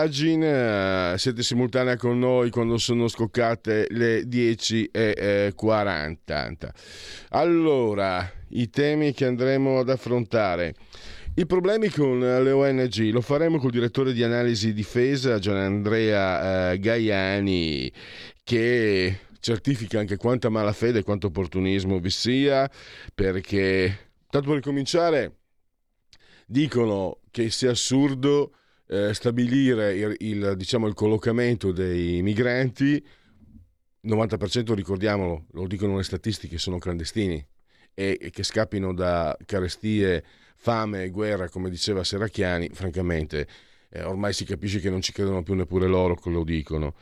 La pagina, siete simultanea con noi quando sono scoccate le 10.40. Allora, i temi che andremo ad affrontare. I problemi con le ONG lo faremo col direttore di analisi difesa Gianandrea eh, Gaiani che certifica anche quanta malafede e quanto opportunismo vi sia perché tanto per cominciare dicono che sia assurdo eh, stabilire il, il, diciamo, il collocamento dei migranti, 90% ricordiamolo, lo dicono le statistiche, sono clandestini e, e che scappino da carestie, fame e guerra, come diceva Serracchiani, francamente eh, ormai si capisce che non ci credono più neppure loro che lo dicono.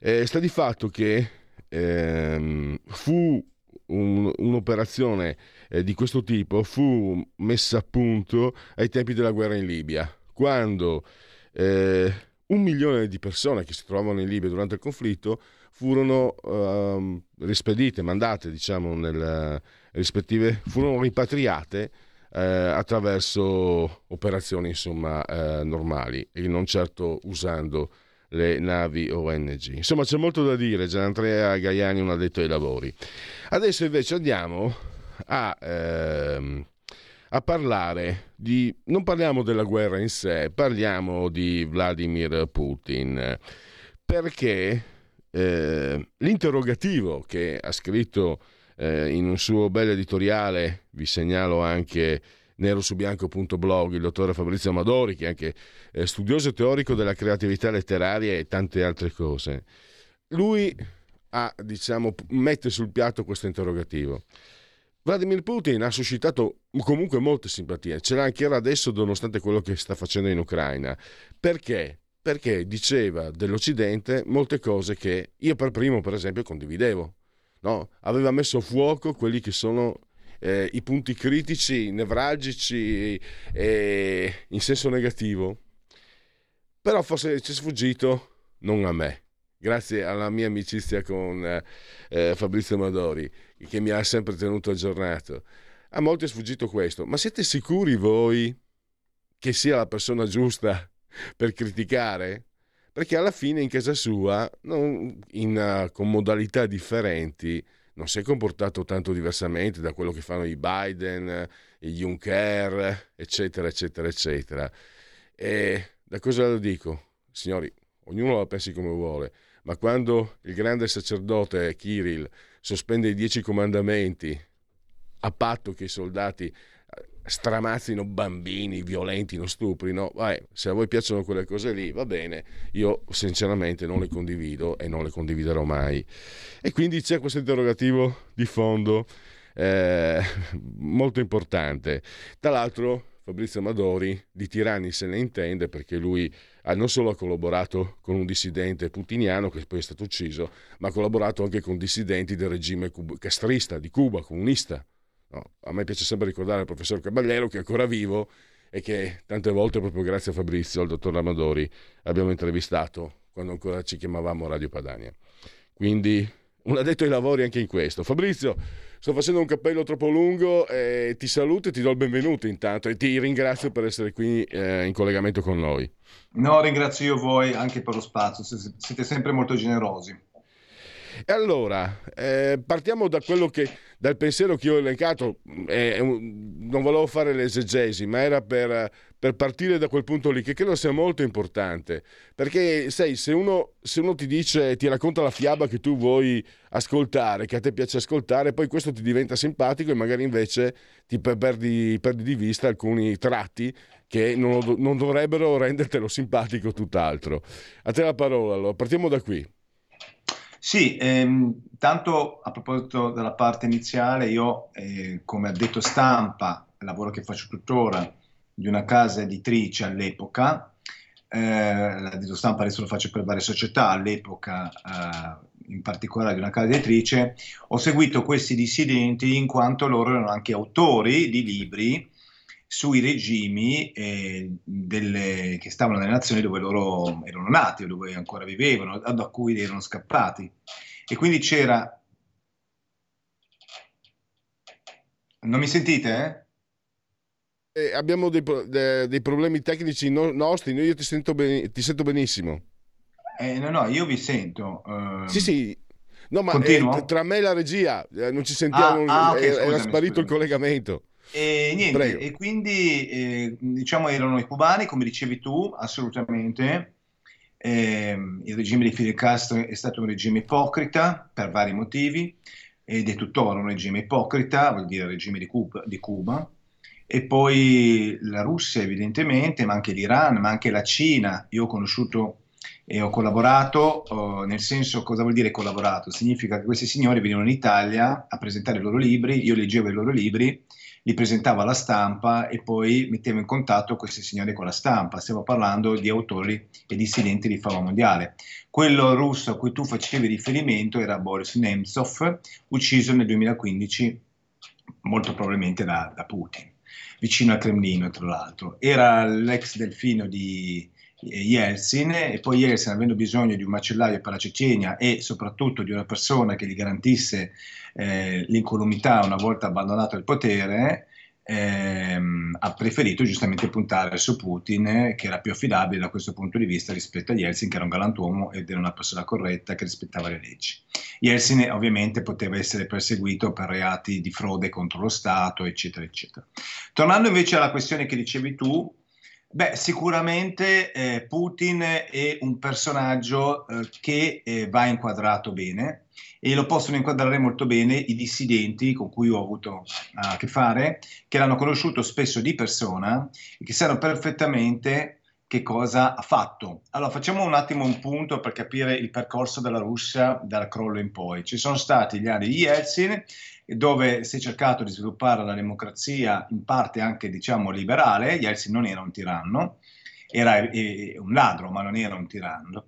Eh, sta di fatto che ehm, fu un, un'operazione eh, di questo tipo fu messa a punto ai tempi della guerra in Libia, quando eh, un milione di persone che si trovavano in Libia durante il conflitto furono uh, rispedite, mandate, diciamo, nelle rispettive, furono rimpatriate eh, attraverso operazioni insomma eh, normali e non certo usando le navi ONG. Insomma, c'è molto da dire. Gianandrea Gaiani, un addetto ai lavori. Adesso invece andiamo a ehm, a parlare di... non parliamo della guerra in sé, parliamo di Vladimir Putin, perché eh, l'interrogativo che ha scritto eh, in un suo bel editoriale, vi segnalo anche nero su bianco.blog, il dottore Fabrizio Amadori, che è anche eh, studioso teorico della creatività letteraria e tante altre cose. Lui ha, diciamo, mette sul piatto questo interrogativo. Vladimir Putin ha suscitato comunque molte simpatie, ce l'ha anche adesso nonostante quello che sta facendo in Ucraina. Perché? Perché diceva dell'Occidente molte cose che io per primo, per esempio, condividevo. No? Aveva messo a fuoco quelli che sono eh, i punti critici, nevralgici eh, in senso negativo. Però forse ci è sfuggito non a me grazie alla mia amicizia con eh, eh, Fabrizio Madori, che mi ha sempre tenuto aggiornato. A molti è sfuggito questo, ma siete sicuri voi che sia la persona giusta per criticare? Perché alla fine in casa sua, non, in, uh, con modalità differenti, non si è comportato tanto diversamente da quello che fanno i Biden, i Juncker, eccetera, eccetera, eccetera. E da cosa lo dico? Signori, ognuno la pensi come vuole ma quando il grande sacerdote Kirill sospende i dieci comandamenti a patto che i soldati eh, stramazzino bambini, violentino, stuprino, vai, se a voi piacciono quelle cose lì, va bene, io sinceramente non le condivido e non le condividerò mai. E quindi c'è questo interrogativo di fondo eh, molto importante. Tra l'altro Fabrizio Amadori di tiranni se ne intende perché lui non solo collaborato con un dissidente putiniano che poi è stato ucciso, ma ha collaborato anche con dissidenti del regime castrista di Cuba, comunista. No, a me piace sempre ricordare il professor Caballero che è ancora vivo e che tante volte proprio grazie a Fabrizio, al dottor Amadori, abbiamo intervistato quando ancora ci chiamavamo Radio Padania. Quindi un addetto ai lavori anche in questo. Fabrizio, sto facendo un cappello troppo lungo, eh, ti saluto e ti do il benvenuto intanto e ti ringrazio per essere qui eh, in collegamento con noi. No, ringrazio voi anche per lo spazio, siete sempre molto generosi. E allora, eh, partiamo da quello che, dal pensiero che io ho elencato, eh, non volevo fare l'esegesi, ma era per, per, partire da quel punto lì, che credo sia molto importante. Perché, sai, se uno, se uno ti dice, ti racconta la fiaba che tu vuoi ascoltare, che a te piace ascoltare, poi questo ti diventa simpatico e magari invece ti perdi, perdi di vista alcuni tratti che non, non dovrebbero rendertelo simpatico tutt'altro. A te la parola, allora, partiamo da qui. Sì, ehm, tanto a proposito della parte iniziale, io eh, come addetto stampa, lavoro che faccio tuttora, di una casa editrice all'epoca, eh, l'addetto stampa adesso lo faccio per varie società, all'epoca eh, in particolare di una casa editrice, ho seguito questi dissidenti in quanto loro erano anche autori di libri sui regimi eh, delle, che stavano nelle nazioni dove loro erano nati o dove ancora vivevano, da cui erano scappati. E quindi c'era... Non mi sentite? Eh? Eh, abbiamo dei, dei, problemi tecnici no, nostri, io ti sento, ben, ti sento benissimo. Eh, no, no, io vi sento. Uh... Sì, sì. No, ma eh, tra me e la regia eh, non ci sentiamo, ah, ah, okay, scusami, era sparito scusami. il collegamento. E niente, e quindi eh, diciamo erano i cubani, come dicevi tu, assolutamente. Eh, il regime di Fidel Castro è stato un regime ipocrita per vari motivi ed è tuttora un regime ipocrita, vuol dire il regime di Cuba, di Cuba. E poi la Russia evidentemente, ma anche l'Iran, ma anche la Cina. Io ho conosciuto e ho collaborato, oh, nel senso cosa vuol dire collaborato? Significa che questi signori venivano in Italia a presentare i loro libri, io leggevo i loro libri li presentava alla stampa e poi mettevo in contatto questi signori con la stampa. Stiamo parlando di autori e dissidenti di fama mondiale. Quello russo a cui tu facevi riferimento era Boris Nemtsov, ucciso nel 2015 molto probabilmente da, da Putin, vicino al Cremlino tra l'altro. Era l'ex delfino di Yeltsin e poi Yeltsin avendo bisogno di un macellaio per la Cecenia e soprattutto di una persona che gli garantisse eh, l'incolumità una volta abbandonato il potere ehm, ha preferito giustamente puntare su Putin che era più affidabile da questo punto di vista rispetto a Yeltsin che era un galantuomo ed era una persona corretta che rispettava le leggi. Yeltsin ovviamente poteva essere perseguito per reati di frode contro lo Stato eccetera eccetera. Tornando invece alla questione che dicevi tu, Beh, sicuramente eh, Putin è un personaggio eh, che eh, va inquadrato bene e lo possono inquadrare molto bene i dissidenti con cui ho avuto a che fare, che l'hanno conosciuto spesso di persona e che sanno perfettamente che cosa ha fatto. Allora, facciamo un attimo un punto per capire il percorso della Russia dal crollo in poi. Ci sono stati gli anni di Yeltsin dove si è cercato di sviluppare la democrazia in parte anche diciamo liberale, Yeltsin non era un tiranno, era eh, un ladro ma non era un tiranno.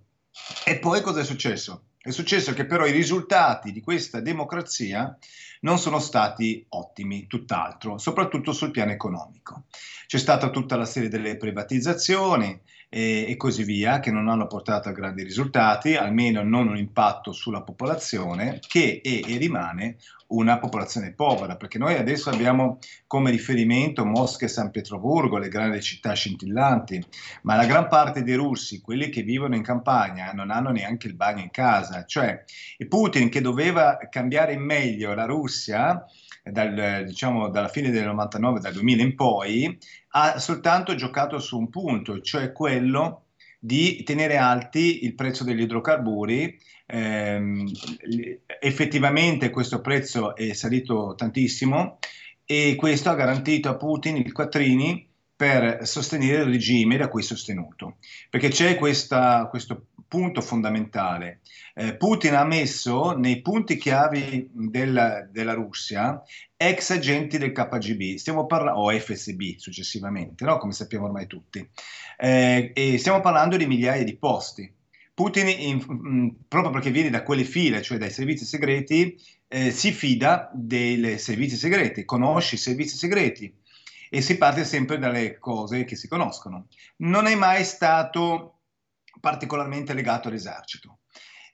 E poi cosa è successo? È successo che però i risultati di questa democrazia non sono stati ottimi, tutt'altro, soprattutto sul piano economico. C'è stata tutta la serie delle privatizzazioni, e, e, così via, che non hanno portato a grandi risultati, almeno non un impatto sulla popolazione, che è e rimane una popolazione povera, perché noi adesso abbiamo come riferimento Mosca e San Pietroburgo, le grandi città scintillanti, ma la gran parte dei russi, quelli che vivono in campagna, non hanno neanche il bagno in casa, cioè Putin che doveva cambiare in meglio la Russia, dal, diciamo, dalla fine del 99, dal 2000 in poi, ha soltanto giocato su un punto, cioè quello di tenere alti il prezzo degli idrocarburi. Eh, effettivamente questo prezzo è salito tantissimo e questo ha garantito a Putin il quattrini per sostenere il regime da cui è sostenuto. Perché c'è questa, questo punto fondamentale. Eh, Putin ha messo nei punti chiavi della, della Russia ex agenti del KGB, stiamo parlando, o FSB successivamente, no? come sappiamo ormai tutti, eh, e stiamo parlando di migliaia di posti. Putin, in, in, proprio perché viene da quelle file, cioè dai servizi segreti, eh, si fida dei servizi segreti, conosce i servizi segreti e si parte sempre dalle cose che si conoscono. Non è mai stato particolarmente legato all'esercito.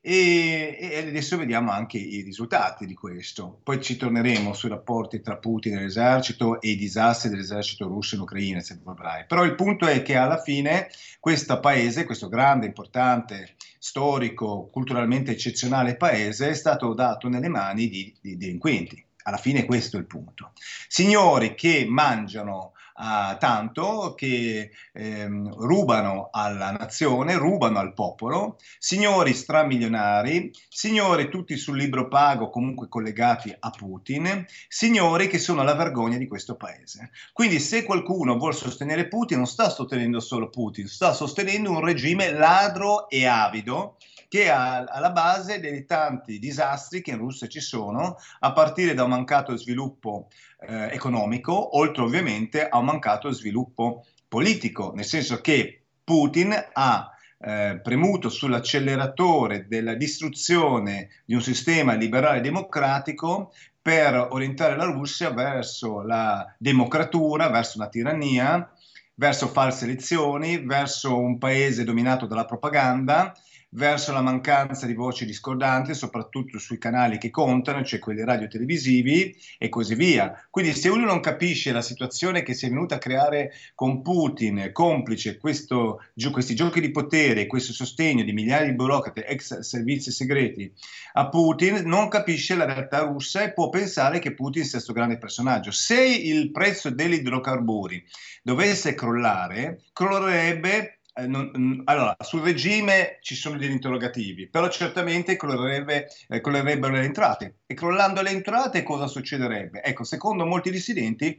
e, e, adesso vediamo anche i risultati di questo. Poi ci torneremo sui rapporti tra Putin e l'esercito e i disastri dell'esercito russo in Ucraina, se vorrai. Però il punto è che alla fine questo paese, questo grande, importante, storico, culturalmente eccezionale paese è stato dato nelle mani di, di delinquenti. Alla fine questo è il punto. Signori che mangiano uh, tanto che ehm, rubano alla nazione, rubano al popolo, signori stramilionari, signori tutti sul libro pago comunque collegati a Putin, signori che sono la vergogna di questo paese. Quindi se qualcuno vuole sostenere Putin non sta sostenendo solo Putin, sta sostenendo un regime ladro e avido che è alla base dei tanti disastri che in Russia ci sono, a partire da un mancato sviluppo eh, economico, oltre ovviamente a un mancato sviluppo politico, nel senso che Putin ha eh, premuto sull'acceleratore della distruzione di un sistema liberale democratico per orientare la Russia verso la democratura, verso una tirannia, verso false elezioni, verso un paese dominato dalla propaganda verso la mancanza di voci discordanti, soprattutto sui canali che contano, cioè quelli radio-televisivi e così via. Quindi se uno non capisce la situazione che si è venuta a creare con Putin, complice questo, questi giochi di potere, questo sostegno di migliaia di burocrati, ex servizi segreti a Putin, non capisce la realtà russa e può pensare che Putin sia questo grande personaggio. Se il prezzo degli idrocarburi dovesse crollare, crollerebbe eh, non, allora, sul regime ci sono degli interrogativi, però certamente crollerebbe, eh, crollerebbero le entrate. E crollando le entrate cosa succederebbe? Ecco, secondo molti dissidenti,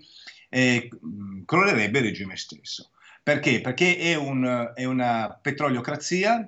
eh, crollerebbe il regime stesso. Perché? Perché è, un, è una petroliocrazia,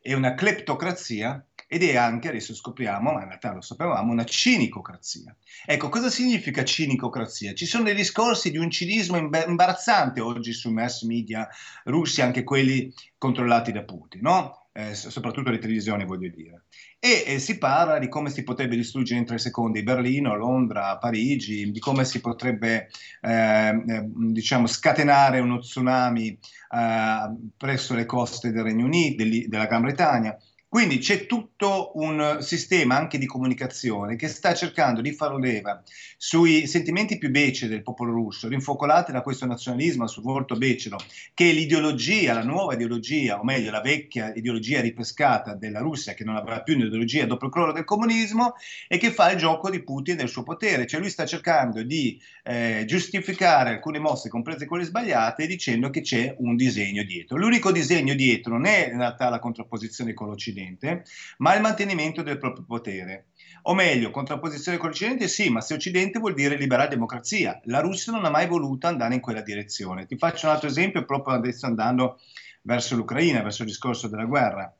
è una cleptocrazia ed è anche, adesso scopriamo, ma in realtà lo sapevamo, una cinicocrazia. Ecco, cosa significa cinicocrazia? Ci sono dei discorsi di un cinismo imbarazzante oggi sui mass media russi, anche quelli controllati da Putin, no? eh, soprattutto le televisioni, voglio dire. E eh, si parla di come si potrebbe distruggere in tre secondi Berlino, Londra, Parigi, di come si potrebbe eh, diciamo, scatenare uno tsunami eh, presso le coste del Regno Unito, della Gran Bretagna. Quindi c'è tutto un sistema anche di comunicazione che sta cercando di far leva sui sentimenti più beceri del popolo russo, rinfocolati da questo nazionalismo sul volto becero, che l'ideologia, la nuova ideologia, o meglio la vecchia ideologia ripescata della Russia, che non avrà più un'ideologia dopo il crollo del comunismo, e che fa il gioco di Putin e del suo potere. Cioè lui sta cercando di eh, giustificare alcune mosse, comprese quelle sbagliate, dicendo che c'è un disegno dietro. L'unico disegno dietro non è in realtà la contrapposizione con l'Occidente, l'Occidente, ma il mantenimento del proprio potere. O meglio, contrapposizione con l'Occidente sì, ma se Occidente vuol dire liberare democrazia. La Russia non ha mai voluto andare in quella direzione. Ti faccio un altro esempio proprio adesso andando verso l'Ucraina, verso il discorso della guerra.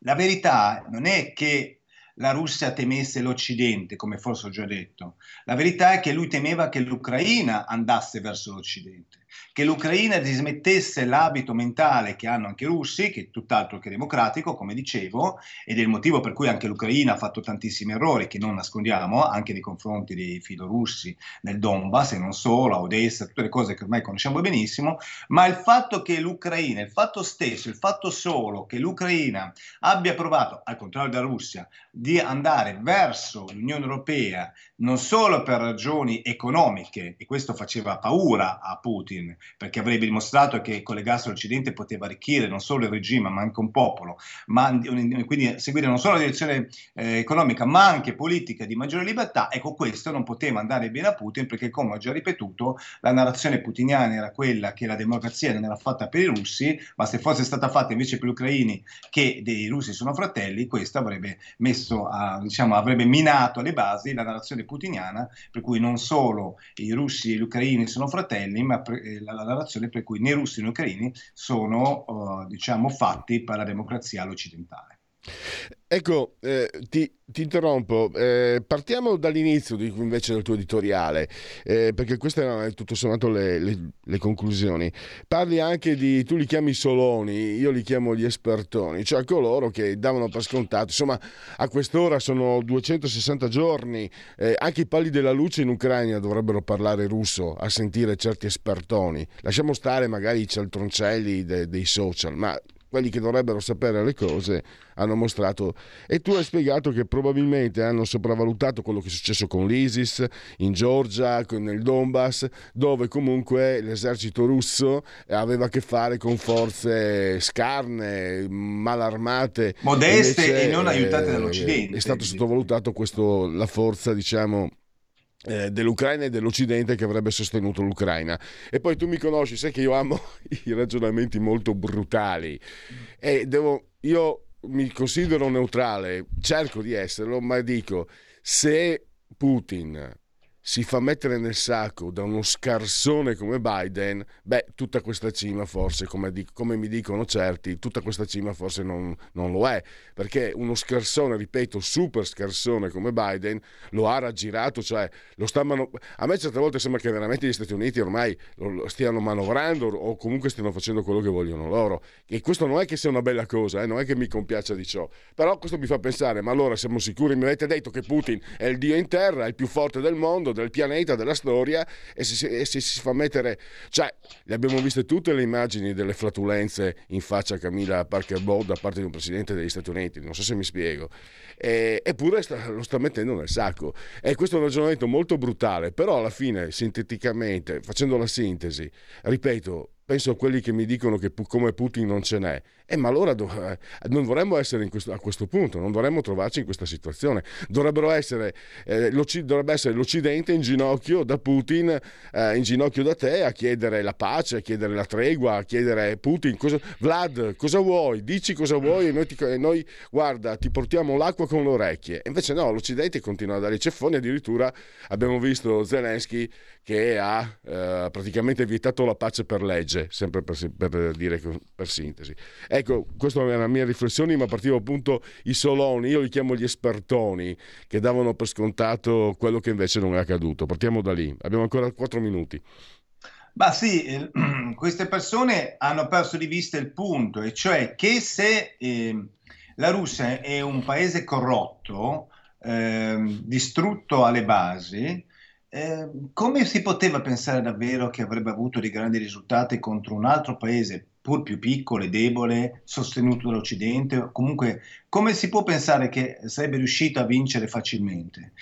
La verità non è che la Russia temesse l'Occidente, come forse ho già detto. La verità è che lui temeva che l'Ucraina andasse verso l'Occidente che l'Ucraina dismettesse l'abito mentale che hanno anche i russi, che è tutt'altro che democratico, come dicevo, ed è il motivo per cui anche l'Ucraina ha fatto tantissimi errori che non nascondiamo, anche nei confronti dei filorussi nel Donbass e non solo, a Odessa, tutte le cose che ormai conosciamo benissimo, ma il fatto che l'Ucraina, il fatto stesso, il fatto solo che l'Ucraina abbia provato, al contrario della Russia, di andare verso l'Unione Europea non solo per ragioni economiche, e questo faceva paura a Putin, perché avrebbe dimostrato che collegarsi all'Occidente poteva arricchire non solo il regime, ma anche un popolo, ma quindi seguire non solo la direzione eh, economica, ma anche politica di maggiore libertà, ecco questo non poteva andare bene a Putin perché, come ho già ripetuto, la narrazione putiniana era quella che la democrazia non era fatta per i russi, ma se fosse stata fatta invece per gli ucraini che dei russi sono fratelli, questo avrebbe messo a, diciamo, avrebbe minato alle basi la narrazione putiniana, per cui non solo i russi e gli ucraini sono fratelli, ma eh, la, la, narrazione per cui né russi né ucraini sono uh, diciamo, fatti per la democrazia all'occidentale. Ecco, eh, ti, ti, interrompo, eh, partiamo dall'inizio di, invece del tuo editoriale, eh, perché queste erano tutto sommato le, le, le, conclusioni. Parli anche di, tu li chiami soloni, io li chiamo gli espertoni, cioè coloro che davano per scontato, insomma a quest'ora sono 260 giorni, eh, anche i pali della luce in Ucraina dovrebbero parlare russo a sentire certi espertoni. Lasciamo stare magari i cialtroncelli de, dei social, ma quelli che dovrebbero sapere le cose hanno mostrato e tu hai spiegato che probabilmente hanno sopravvalutato quello che è successo con l'ISIS in Georgia, nel Donbass, dove comunque l'esercito russo aveva a che fare con forze scarne, malarmate, modeste invece, e non aiutate dall'Occidente. È stato sottovalutato questo, la forza, diciamo, eh, dell'Ucraina e dell'Occidente che avrebbe sostenuto l'Ucraina. E poi tu mi conosci, sai che io amo i ragionamenti molto brutali e devo, io mi considero neutrale, cerco di esserlo, ma dico se Putin si fa mettere nel sacco da uno scarsone come Biden, beh, tutta questa cima forse, come, dico, come mi dicono certi, tutta questa cima forse non, non, lo è, perché uno scarsone, ripeto, super scarsone come Biden lo ha raggirato, cioè lo sta mano- a me certe volte sembra che veramente gli Stati Uniti ormai lo stiano manovrando o comunque stiano facendo quello che vogliono loro. E questo non è che sia una bella cosa, eh, non è che mi compiaccia di ciò, però questo mi fa pensare, ma allora siamo sicuri, mi avete detto che Putin è il dio in terra, è il più forte del mondo, del pianeta, della storia e se, e se si fa mettere... Cioè, le abbiamo viste tutte le immagini delle flatulenze in faccia a Camilla Parker Bowl da parte di un presidente degli Stati Uniti, non so se mi spiego. E, eppure sta, lo sta mettendo nel sacco. E questo è un ragionamento molto brutale, però alla fine, sinteticamente, facendo la sintesi, ripeto, penso a quelli che mi dicono che come Putin non ce n'è. Eh, ma allora do- eh, non vorremmo essere questo, a questo punto, non dovremmo trovarci in questa situazione. Essere, eh, dovrebbe essere l'Occidente in ginocchio da Putin, eh, in ginocchio da te, a chiedere la pace, a chiedere la tregua, a chiedere Putin, cosa, Vlad, cosa vuoi? Dici cosa vuoi e noi, ti, e noi, guarda, ti portiamo l'acqua con le orecchie. Invece no, l'Occidente continua a dare i ceffoni, addirittura abbiamo visto Zelensky che ha eh, praticamente vietato la pace per legge, sempre per, per dire per sintesi. Ecco, questa è la mia riflessione, ma partivo appunto i soloni, io li chiamo gli espertoni, che davano per scontato quello che invece non è accaduto. Partiamo da lì, abbiamo ancora quattro minuti. Ma sì, eh, queste persone hanno perso di vista il punto, e cioè che se eh, la Russia è un paese corrotto, eh, distrutto alle basi, eh, come si poteva pensare davvero che avrebbe avuto dei grandi risultati contro un altro paese pur più piccolo debole, sostenuto dall'Occidente? Comunque, come si può pensare che sarebbe riuscito a vincere facilmente?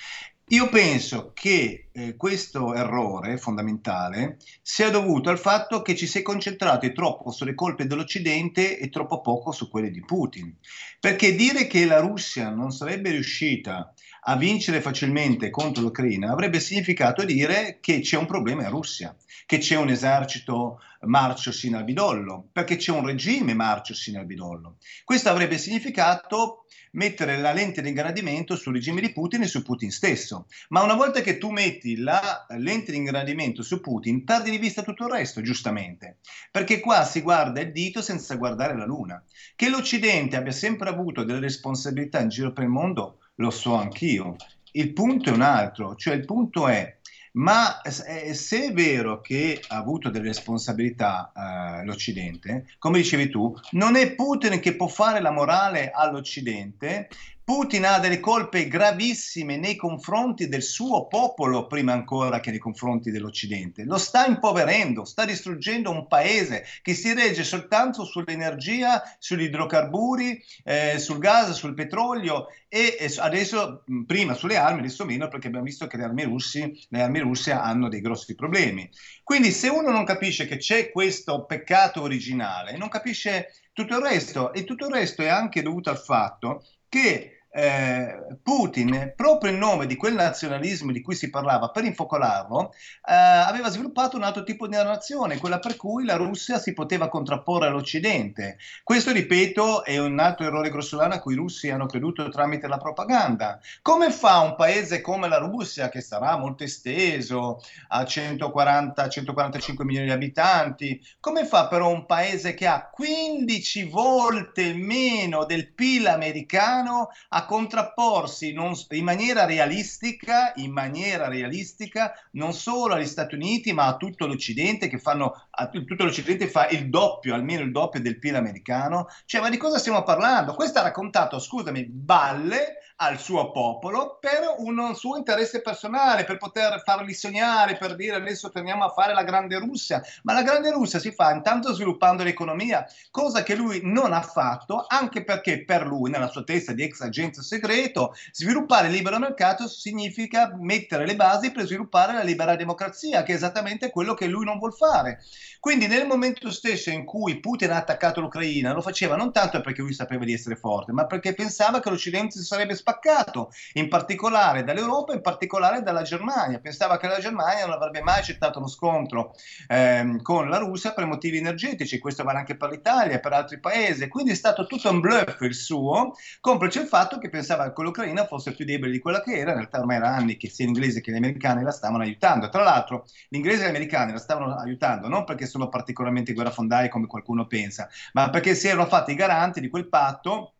Io penso che eh, questo errore fondamentale sia dovuto al fatto che ci si è concentrati troppo sulle colpe dell'Occidente e troppo poco su quelle di Putin. Perché dire che la Russia non sarebbe riuscita a vincere facilmente contro l'Ucraina avrebbe significato dire che c'è un problema in Russia, che c'è un esercito marcio sino al bidollo, perché c'è un regime marcio sino al bidollo. Questo avrebbe significato mettere la lente di ingrandimento sul regime di Putin e su Putin stesso. Ma una volta che tu metti la lente di ingrandimento su Putin, perdi di vista tutto il resto, giustamente. Perché qua si guarda il dito senza guardare la luna. Che l'Occidente abbia sempre avuto delle responsabilità in giro per il mondo, lo so anch'io. Il punto è un altro, cioè il punto è ma eh, se è vero che ha avuto delle responsabilità eh, l'Occidente, come dicevi tu, non è Putin che può fare la morale all'Occidente, Putin ha delle colpe gravissime nei confronti del suo popolo, prima ancora che nei confronti dell'Occidente. Lo sta impoverendo, sta distruggendo un paese che si regge soltanto sull'energia, sugli idrocarburi, eh, sul gas, sul petrolio e, e adesso, prima sulle armi, adesso meno perché abbiamo visto che le armi, russi, le armi russe hanno dei grossi problemi. Quindi se uno non capisce che c'è questo peccato originale, non capisce tutto il resto e tutto il resto è anche dovuto al fatto che eh, Putin, proprio in nome di quel nazionalismo di cui si parlava, per infocolarlo, eh, aveva sviluppato un altro tipo di narrazione, quella per cui la Russia si poteva contrapporre all'Occidente. Questo, ripeto, è un altro errore grossolano a cui i russi hanno creduto tramite la propaganda. Come fa un paese come la Russia, che sarà molto esteso, a 140-145 milioni di abitanti, come fa però un paese che ha 15 volte meno del PIL americano a contrapporsi non, in maniera realistica, in maniera realistica, non solo agli Stati Uniti, ma a tutto l'Occidente che fanno tutto l'Occidente fa il doppio, almeno il doppio del PIL americano. Cioè, ma di cosa stiamo parlando? Questo ha raccontato, scusami, balle al suo popolo per un suo interesse personale, per poter farli sognare, per dire adesso torniamo a fare la grande Russia. Ma la grande Russia si fa intanto sviluppando l'economia, cosa che lui non ha fatto, anche perché per lui, nella sua testa di ex agente segreto, sviluppare il libero mercato significa mettere le basi per sviluppare la libera democrazia, che è esattamente quello che lui non vuole fare. Quindi nel momento stesso in cui Putin ha attaccato l'Ucraina, lo faceva non tanto perché lui sapeva di essere forte, ma perché pensava che l'Occidente si sarebbe spaccato, in particolare dall'Europa, in particolare dalla Germania. Pensava che la Germania non avrebbe mai accettato uno scontro ehm, con la Russia per motivi energetici, questo vale anche per l'Italia e per altri paesi. Quindi è stato tutto un bluff il suo, complice il fatto che pensava che l'Ucraina fosse più debole di quella che era, in realtà ormai era anni che sia gli inglesi che gli americani la stavano aiutando. Tra l'altro, gli inglesi e gli americani la stavano aiutando non perché sono particolarmente guerrafondai come qualcuno pensa, ma perché si erano fatti i garanti di quel patto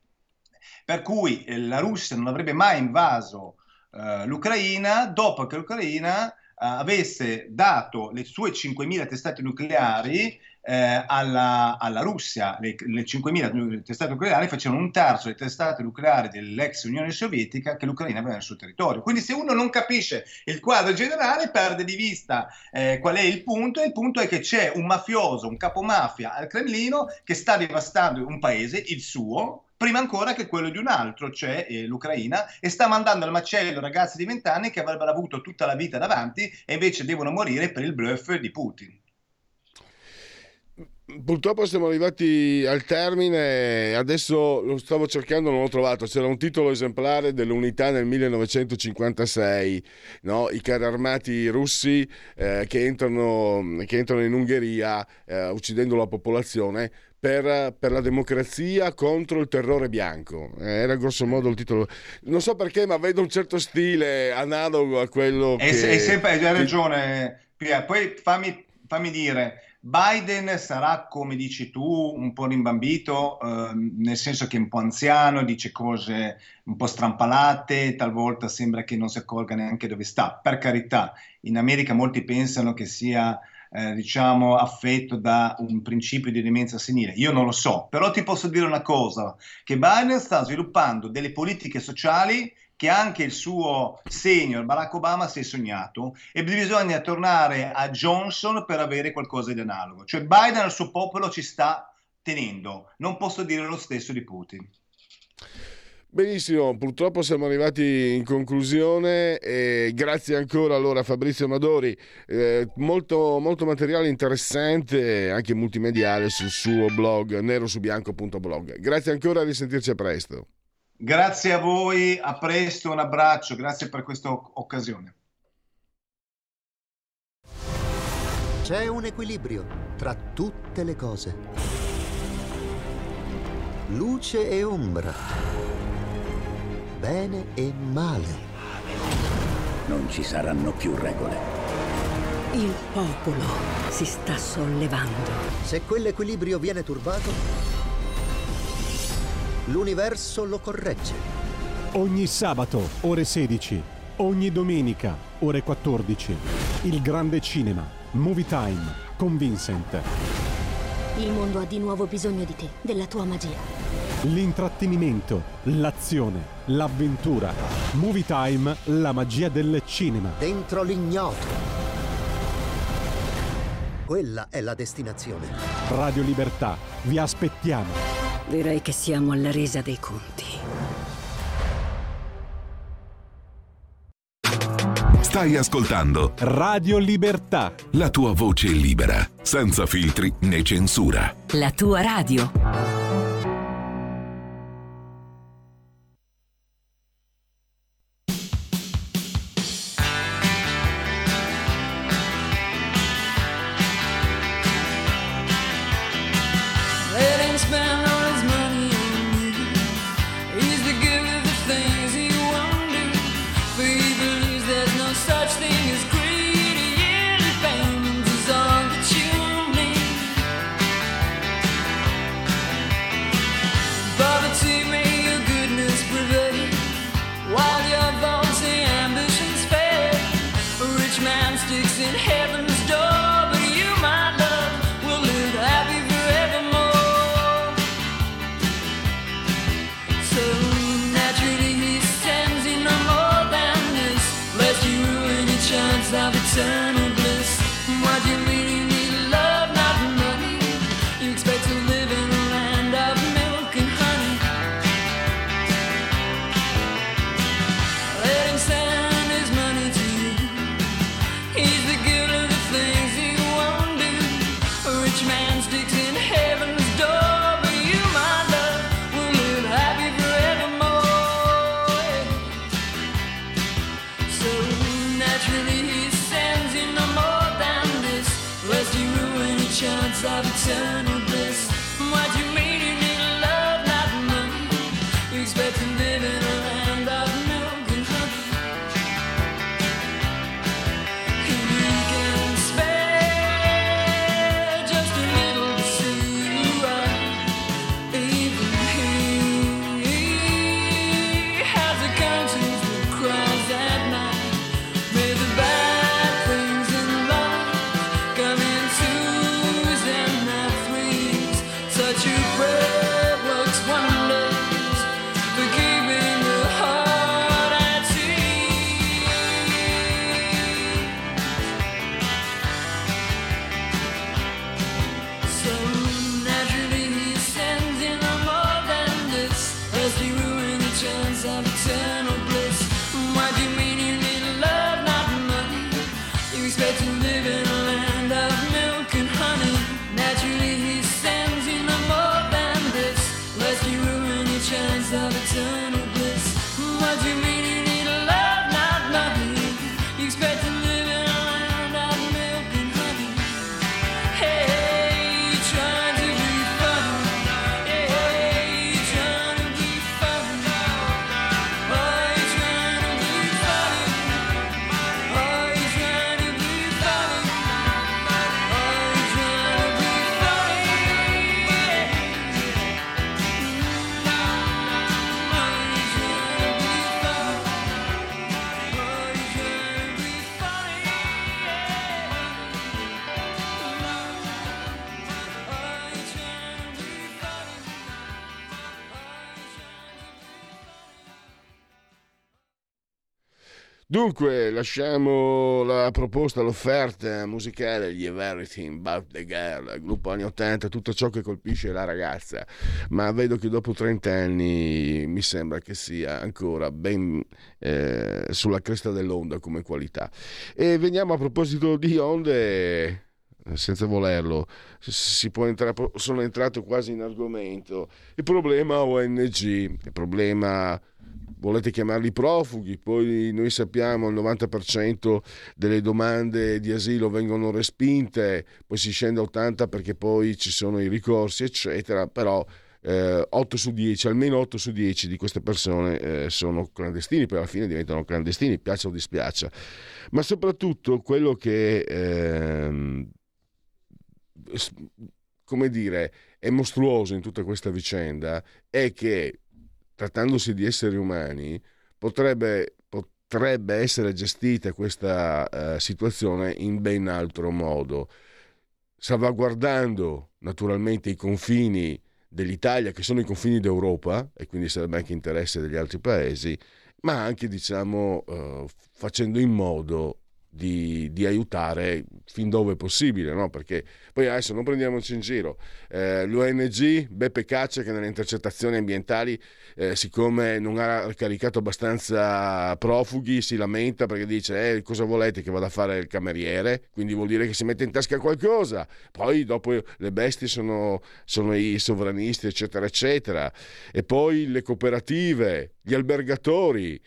per cui eh, la Russia non avrebbe mai invaso eh, l'Ucraina dopo che l'Ucraina eh, avesse dato le sue 5.000 testate nucleari eh, alla, alla, Russia, le, le 5.000 testate nucleari facevano un terzo delle testate nucleari dell'ex Unione Sovietica che l'Ucraina aveva nel suo territorio. Quindi se uno non capisce il quadro generale perde di vista eh, qual è il punto e il punto è che c'è un mafioso, un capomafia al Cremlino che sta devastando un paese, il suo, prima ancora che quello di un altro, cioè eh, l'Ucraina, e sta mandando al macello ragazzi di vent'anni che avrebbero avuto tutta la vita davanti e invece devono morire per il bluff di Putin. Purtroppo siamo arrivati al termine, adesso lo stavo cercando, non l'ho trovato, c'era un titolo esemplare dell'unità nel 1956, no? i carri armati russi eh, che, entrano, che, entrano, in Ungheria eh, uccidendo la popolazione per, per, la democrazia contro il terrore bianco, eh, era grosso modo il titolo, non so perché ma vedo un certo stile analogo a quello e, che... Sempre, hai ragione Pia, poi fammi, fammi dire Biden sarà, come dici tu, un po' rimbambito, eh, nel senso che è un po' anziano, dice cose un po' strampalate, talvolta sembra che non si accorga neanche dove sta. Per carità, in America molti pensano che sia eh, diciamo, affetto da un principio di demenza senile. Io non lo so, però ti posso dire una cosa, che Biden sta sviluppando delle politiche sociali che anche il suo senior Barack Obama si è sognato e bisogna tornare a Johnson per avere qualcosa di analogo. Cioè Biden al suo popolo ci sta tenendo, non posso dire lo stesso di Putin. Benissimo, purtroppo siamo arrivati in conclusione e grazie ancora allora a Fabrizio Amadori, eh, molto, molto, materiale interessante anche multimediale sul suo blog nerosubianco.blog. Grazie ancora, a risentirci a presto. Grazie a voi, a presto, un abbraccio, grazie per questa occasione. C'è un equilibrio tra tutte le cose. Luce e ombra. Bene e male. Non ci saranno più regole. Il popolo si sta sollevando. Se quell'equilibrio viene turbato, l'universo lo corregge. Ogni sabato, ore 16. Ogni domenica, ore 14. Il grande cinema. Movie Time. Con Vincent. Il mondo ha di nuovo bisogno di te, della tua magia. L'intrattenimento, l'azione, l'avventura. Movie Time, la magia del cinema. Dentro l'ignoto. Quella è la destinazione. Radio Libertà, vi aspettiamo. Direi che siamo alla resa dei conti. Stai ascoltando Radio Libertà. La tua voce libera, senza filtri né censura. La tua radio. Dunque, lasciamo la proposta, l'offerta musicale di Everything About the Girl, gruppo anni 80, tutto ciò che colpisce la ragazza, ma vedo che dopo 30 anni mi sembra che sia ancora ben eh, sulla cresta dell'onda come qualità. E veniamo a proposito di onde, senza volerlo, entrare, sono entrato quasi in argomento, il problema ONG, il problema volete chiamarli profughi, poi noi sappiamo il 90% delle domande di asilo vengono respinte, poi si scende a 80 perché poi ci sono i ricorsi, eccetera, però eh, 8 su 10, almeno 8 su 10 di queste persone eh, sono clandestini, poi alla fine diventano clandestini, piaccia o dispiaccia. Ma soprattutto quello che, eh, come dire, è mostruoso in tutta questa vicenda è che trattandosi di esseri umani, potrebbe, potrebbe essere gestita questa uh, situazione in ben altro modo, salvaguardando naturalmente i confini dell'Italia, che sono i confini d'Europa, e quindi sarebbe anche interesse degli altri paesi, ma anche diciamo uh, facendo in modo di, di, aiutare fin dove è possibile, no? perché poi adesso non prendiamoci in giro. Eh, L'ONG Beppe Caccia che nelle intercettazioni ambientali, eh, siccome non ha caricato abbastanza profughi, si lamenta perché dice eh, cosa volete che vada a fare il cameriere, quindi vuol dire che si mette in tasca qualcosa. Poi dopo le bestie sono, sono i sovranisti, eccetera, eccetera. E poi le cooperative, gli albergatori.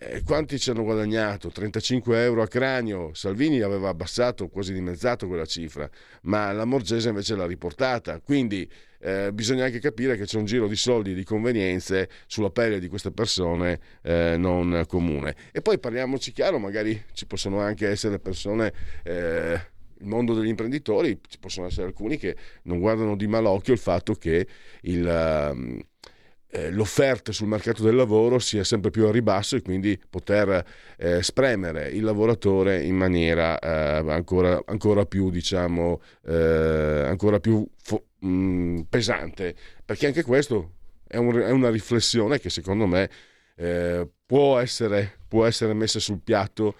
Eh, quanti ci hanno guadagnato? 35 euro a cranio. Salvini aveva abbassato, quasi dimezzato quella cifra, ma la Morgese invece l'ha riportata. Quindi eh, bisogna anche capire che c'è un giro di soldi e di convenienze sulla pelle di queste persone eh, non comune. E poi parliamoci chiaro, magari ci possono anche essere persone eh, il mondo degli imprenditori, ci possono essere alcuni che non guardano di malocchio il fatto che il, um, eh, l'offerta sul mercato del lavoro sia sempre più a ribasso e quindi poter eh, spremere il lavoratore in maniera eh, ancora, ancora, più, diciamo, eh, ancora più fo- mh, mm, pesante. Perché anche questo è, un, è, una riflessione che secondo me eh, può essere, può essere messa sul piatto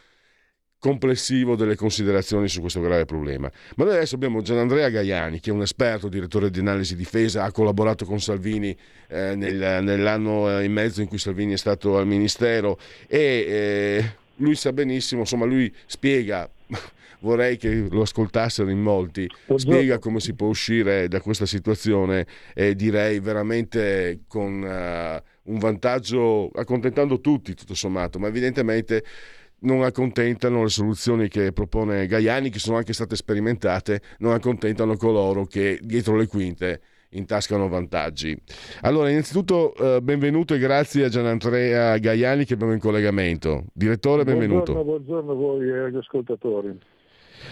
complessivo delle considerazioni su questo grave problema. Ma noi adesso abbiamo Gianandrea Gaiani, che è un esperto, direttore di analisi difesa, ha collaborato con Salvini eh, nel, nell'anno e mezzo in cui Salvini è stato al Ministero e eh, lui sa benissimo, insomma lui spiega vorrei che lo ascoltassero in molti, spiega come si può uscire da questa situazione e direi veramente con uh, un vantaggio, accontentando tutti tutto sommato, ma evidentemente non accontentano le soluzioni che propone Gaiani, che sono anche state sperimentate, non accontentano coloro che dietro le quinte intascano vantaggi. Allora, innanzitutto eh, benvenuto e grazie a Gianandrea Gaiani che abbiamo in collegamento. Direttore, benvenuto. Buongiorno, buongiorno a voi e agli ascoltatori.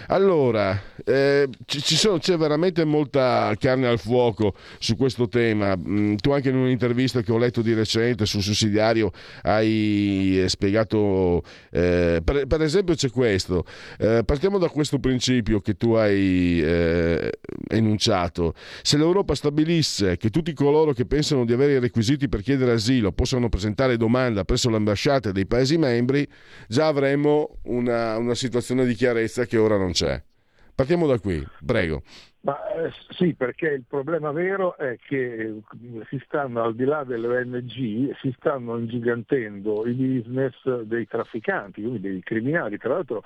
Allora, eh, ci sono, c'è veramente molta carne al fuoco su questo tema. Mm, tu anche in un'intervista che ho letto di recente sul sussidiario hai eh, spiegato, eh, per, per, esempio c'è questo, eh, partiamo da questo principio che tu hai eh, enunciato. Se l'Europa stabilisse che tutti coloro che pensano di avere i requisiti per chiedere asilo possano presentare domanda presso le ambasciate dei Paesi membri, già avremmo una, una situazione di chiarezza che ora non c'è. Partiamo da qui, prego. Ma, eh, sì, perché il problema vero è che si stanno, al di là delle ONG, si stanno ingigantendo i business dei trafficanti, quindi dei criminali. Tra l'altro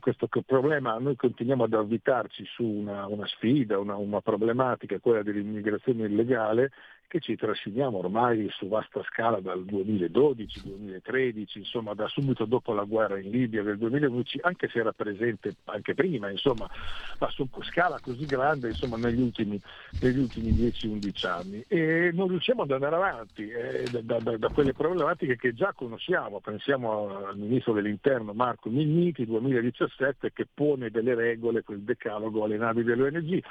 questo problema noi continuiamo ad avvitarci su una, una sfida, una, una problematica, quella dell'immigrazione illegale, che ci trasciniamo ormai su vasta scala dal 2012-2013, insomma da subito dopo la guerra in Libia del 2011, anche se era presente anche prima, insomma, ma su scala così grande insomma, negli ultimi, negli ultimi 10-11 anni. E non riusciamo ad andare avanti eh, da, da, da, quelle problematiche che già conosciamo, pensiamo al ministro dell'interno Marco Migniti 2017 che pone delle regole, quel decalogo alle navi dell'ONG. Il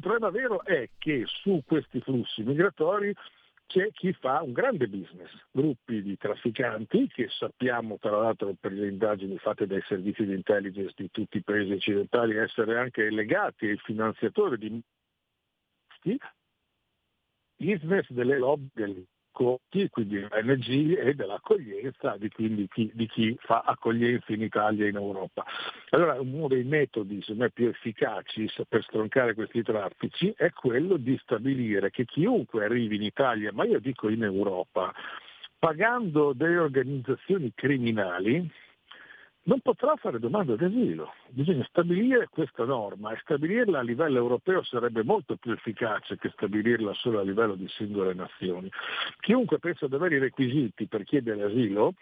problema vero è che su questi flussi migratori territori c'è chi fa un grande business, gruppi di trafficanti che sappiamo tra l'altro per le indagini fatte dai servizi di intelligence di tutti i paesi occidentali essere anche legati ai finanziatori di business delle lobby conti, quindi ONG e dell'accoglienza di, quindi, chi, di chi fa accoglienza in Italia e in Europa. Allora uno dei metodi me, più efficaci per stroncare questi traffici è quello di stabilire che chiunque arrivi in Italia, ma io dico in Europa, pagando delle organizzazioni criminali, non potrà fare domanda d'asilo. Bisogna stabilire questa norma e stabilirla a livello europeo sarebbe molto più efficace che stabilirla solo a livello di singole nazioni. Chiunque pensa di avere i requisiti per chiedere asilo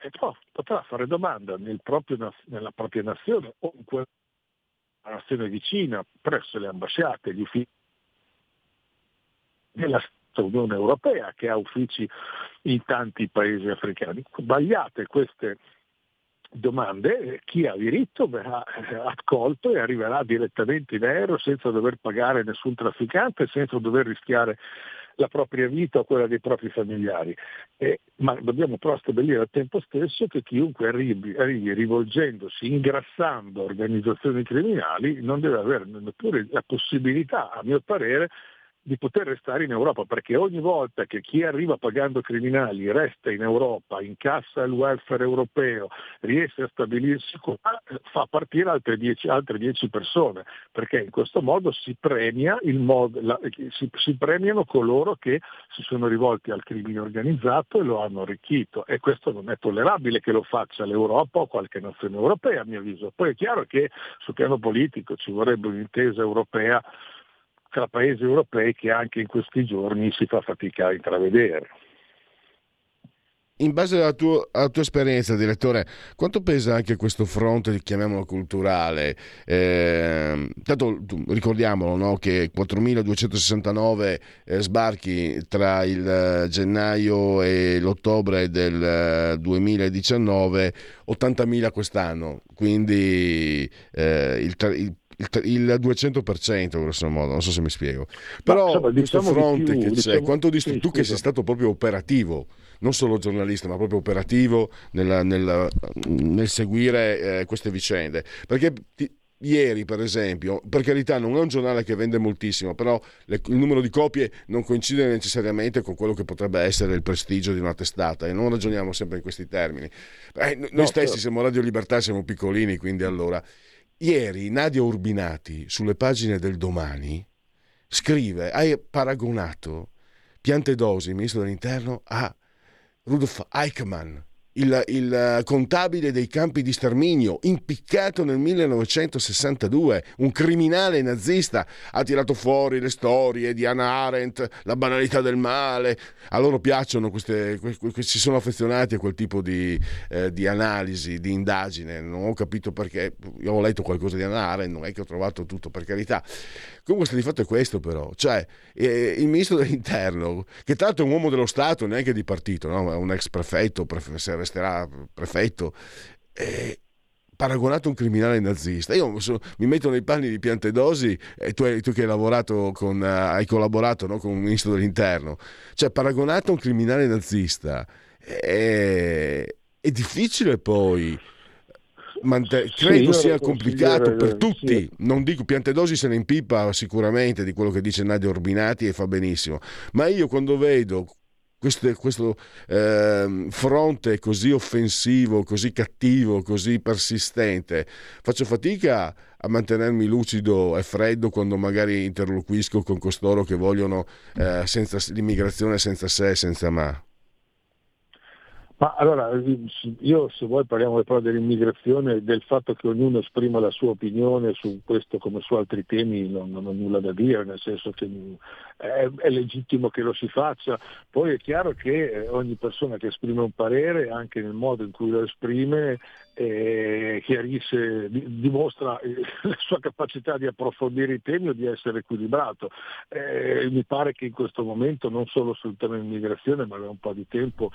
eh, potrà fare domanda nel proprio, nella propria nazione o in quella nazione vicina presso le ambasciate, gli uffici della Unione Europea che ha uffici in tanti paesi africani. Sbagliate queste domande, chi ha diritto verrà eh, accolto e arriverà direttamente in aereo senza dover pagare nessun trafficante, senza dover rischiare la propria vita o quella dei propri familiari. Eh, ma dobbiamo però stabilire al tempo stesso che chiunque arrivi, arrivi rivolgendosi, ingrassando organizzazioni criminali, non deve avere neppure la possibilità, a mio parere, di poter restare in Europa, perché ogni volta che chi arriva pagando criminali resta in Europa, incassa il welfare europeo, riesce a stabilirsi qua, fa partire altre 10, altre 10 persone, perché in questo modo si, premia mod, la, si, si, premiano coloro che si sono rivolti al crimine organizzato e lo hanno arricchito e questo non è tollerabile che lo faccia l'Europa o qualche nazione europea a mio avviso. Poi è chiaro che sul piano politico ci vorrebbe un'intesa europea tra paesi europei che anche in questi giorni si fa fatica a intravedere. In base alla tua, alla tua, esperienza, direttore, quanto pesa anche questo fronte, chiamiamolo culturale? Eh, tanto ricordiamolo no, che 4.269 eh, sbarchi tra il eh, gennaio e l'ottobre del 2019, eh, 80.000 quest'anno, quindi eh, il, il il, il 200% grosso modo, non so se mi spiego. Però insomma, questo diciamo fronte più, che diciamo, c'è, quanto dici sì, tu che sei stato proprio operativo, non solo giornalista, ma proprio operativo nella, nella, nel seguire eh, queste vicende, perché ti, ieri, per esempio, per carità non è un giornale che vende moltissimo, però le, il numero di copie non coincide necessariamente con quello che potrebbe essere il prestigio di una testata e non ragioniamo sempre in questi termini. Eh, noi no, stessi però... siamo Radio Libertà, siamo piccolini, quindi allora... Ieri Nadia Urbinati sulle pagine del domani scrive, hai paragonato Piantedosi, ministro dell'interno, a Rudolf Eichmann, il, il, contabile dei campi di sterminio, impiccato nel 1962, un criminale nazista, ha tirato fuori le storie di Hannah Arendt, la banalità del male. A loro piacciono queste, si sono affezionati a quel tipo di, eh, di, analisi, di indagine. Non ho capito perché, io ho letto qualcosa di Hannah Arendt, non è che ho trovato tutto per carità. Comunque di fatto è questo però, cioè eh, il ministro dell'interno, che l'altro è un uomo dello Stato, neanche di partito, no? è un ex prefetto, prefe- se resterà prefetto, eh, paragonato a un criminale nazista. Io so, mi metto nei panni di Piantedosi e tu, tu che hai lavorato con, uh, hai collaborato no, con un ministro dell'interno, cioè paragonato a un criminale nazista. È, è difficile poi Mante- credo sì, sia complicato per tutti. Sì. Non dico Piantedosi se ne impipa sicuramente di quello che dice Nadia Orbinati e fa benissimo, ma io quando vedo questo, questo eh, fronte così offensivo, così cattivo, così persistente, faccio fatica a mantenermi lucido e freddo quando magari interloquisco con costoro che vogliono eh, senza, l'immigrazione senza se e senza ma. Ma allora, io se vuoi parliamo però dell'immigrazione, del fatto che ognuno esprima la sua opinione su questo come su altri temi, non, non ho nulla da dire, nel senso che è, è, legittimo che lo si faccia. Poi è chiaro che eh, ogni persona che esprime un parere, anche nel modo in cui lo esprime, eh, chiarisce, dimostra eh, la sua capacità di approfondire i temi o di essere equilibrato. Eh, mi pare che in questo momento, non solo sul tema immigrazione, ma da un po' di tempo,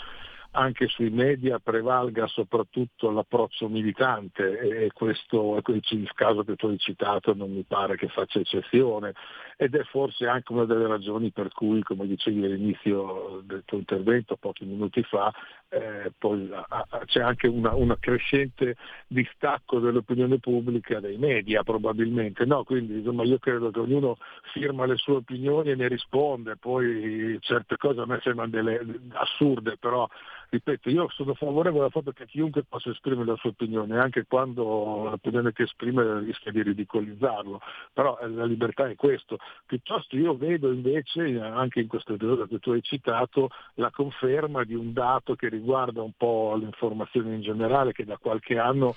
anche sui media prevalga soprattutto l'approccio militante e questo il caso che tu hai citato non mi pare che faccia eccezione ed è forse anche una delle ragioni per cui, come dicevi all'inizio del tuo intervento pochi minuti fa, eh, poi, a, a, c'è anche una, crescente distacco dell'opinione pubblica dai media probabilmente, no? quindi insomma, io credo che ognuno firma le sue opinioni e ne risponde, poi certe cose a me sembrano delle, assurde, però ripeto, io sono favorevole al fatto che chiunque possa esprimere la sua opinione, anche quando l'opinione che esprime rischia di ridicolizzarlo, però eh, la libertà è questo. Piuttosto io vedo invece, anche in questo episodio che tu hai citato, la conferma di un dato che riguarda un po' l'informazione in generale, che da qualche anno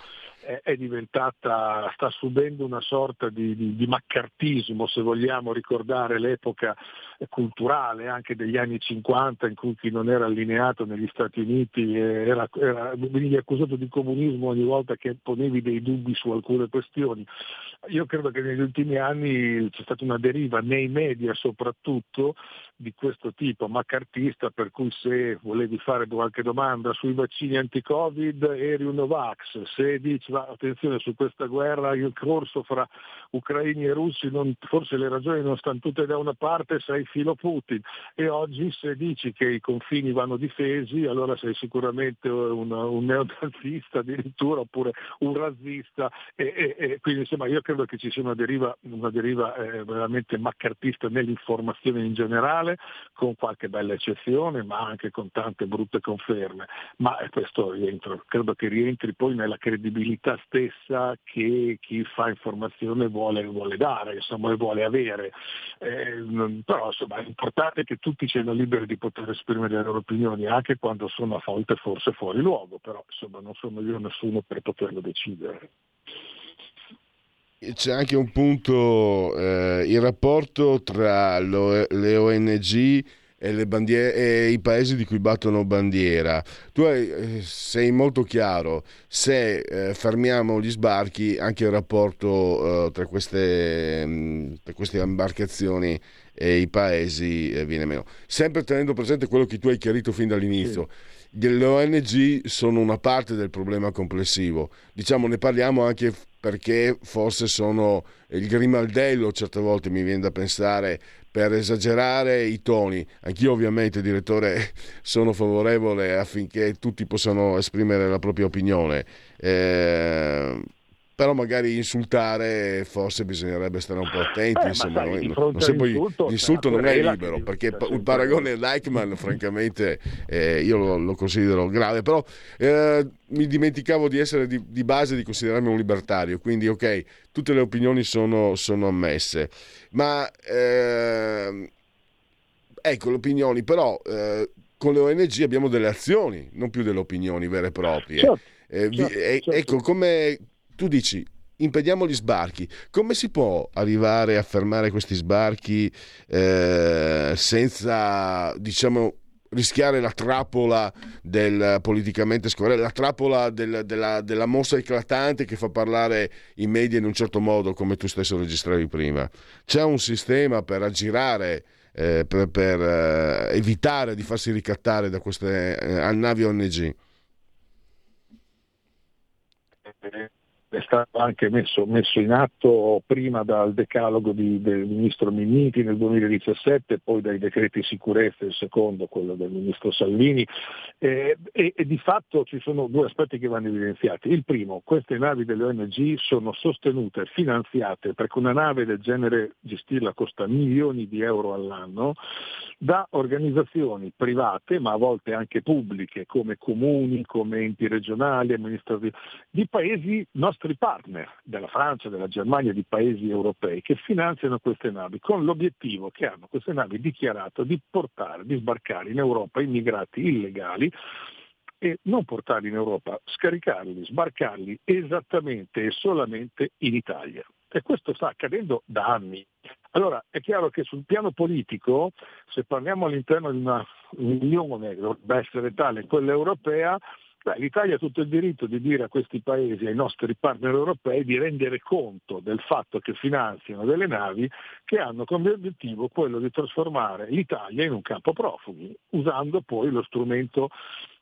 è diventata, sta subendo una sorta di, di, di maccartismo, se vogliamo ricordare l'epoca culturale anche degli anni 50 in cui chi non era allineato negli Stati era, era, venivi accusato di comunismo ogni volta che ponevi dei dubbi su alcune questioni. Io credo che negli ultimi anni c'è stata una deriva nei media soprattutto di questo tipo, maccartista, per cui se volevi fare qualche domanda sui vaccini anti-Covid eri un Novax, se dici ma attenzione su questa guerra il corso fra ucraini e russi, non, forse le ragioni non stanno tutte da una parte, sei filo Putin e oggi se dici che i confini vanno difesi allora sei sicuramente un, un neonazista addirittura oppure un razzista. E, e, e quindi insomma io credo che ci sia una deriva, una deriva eh, veramente maccartista nell'informazione in generale con qualche bella eccezione ma anche con tante brutte conferme. Ma questo rientra, credo che rientri poi nella credibilità stessa che chi fa informazione vuole, vuole dare insomma, e vuole avere. Eh, però insomma, è importante che tutti siano liberi di poter esprimere le loro opinioni, anche quando sono a volte forse fuori luogo, però insomma, non sono io nessuno per poterlo decidere. C'è anche un punto, eh, il rapporto tra le ONG e, bandiere, e, i paesi di cui battono bandiera. Tu hai, eh, sei molto chiaro, se eh, fermiamo gli sbarchi anche il rapporto eh, tra, queste, mh, mm, tra, queste, imbarcazioni e i paesi eh, viene meno. Sempre tenendo presente quello che tu hai chiarito fin dall'inizio. Sì. Le ONG sono una parte del problema complessivo, diciamo ne parliamo anche perché forse sono il grimaldello certe volte mi viene da pensare per esagerare i toni. Anch'io ovviamente, direttore, sono favorevole affinché tutti possano esprimere la propria opinione. Eh, però magari insultare forse bisognerebbe stare un po' attenti. Eh, insomma, sai, non, non sempre, l'insulto non è libero, perché il paragone a Eichmann, francamente, eh, io lo, lo, considero grave, però eh, mi dimenticavo di essere di, di, base di considerarmi un libertario, quindi ok, tutte le opinioni sono, sono ammesse, ma ehm, ecco le opinioni, però eh, con le ONG abbiamo delle azioni, non più delle opinioni vere e proprie. Certo. Eh, certo, certo. Ecco, come, tu dici impediamo gli sbarchi. Come si può arrivare a fermare questi sbarchi eh, senza, diciamo, rischiare la trappola del politicamente scorretto, la trappola del, della, della, mossa eclatante che fa parlare i media in un certo modo, come tu stesso registravi prima? C'è un sistema per aggirare, eh, per, per eh, evitare di farsi ricattare da queste eh, navi ONG? È stato anche messo, messo, in atto prima dal decalogo di, del ministro Minniti nel 2017, poi dai decreti sicurezza, il secondo, quello del ministro Salvini, eh, e, e, di fatto ci sono due aspetti che vanno evidenziati. Il primo, queste navi delle ONG sono sostenute, finanziate, perché una nave del genere gestirla costa milioni di euro all'anno, da organizzazioni private, ma a volte anche pubbliche, come comuni, come enti regionali, amministrativi, di paesi nostri partner, della Francia, della Germania, di paesi europei, che finanziano queste navi con l'obiettivo che hanno queste navi dichiarato di portare, di sbarcare in Europa immigrati illegali e non portarli in Europa, scaricarli, sbarcarli esattamente e solamente in Italia. E questo sta accadendo da anni. Allora è chiaro che sul piano politico, se parliamo all'interno di una unione dovrebbe essere tale, quella europea, l'Italia ha tutto il diritto di dire a questi paesi, ai nostri partner europei, di rendere conto del fatto che finanziano delle navi che hanno come obiettivo quello di trasformare l'Italia in un campo profughi, usando poi lo strumento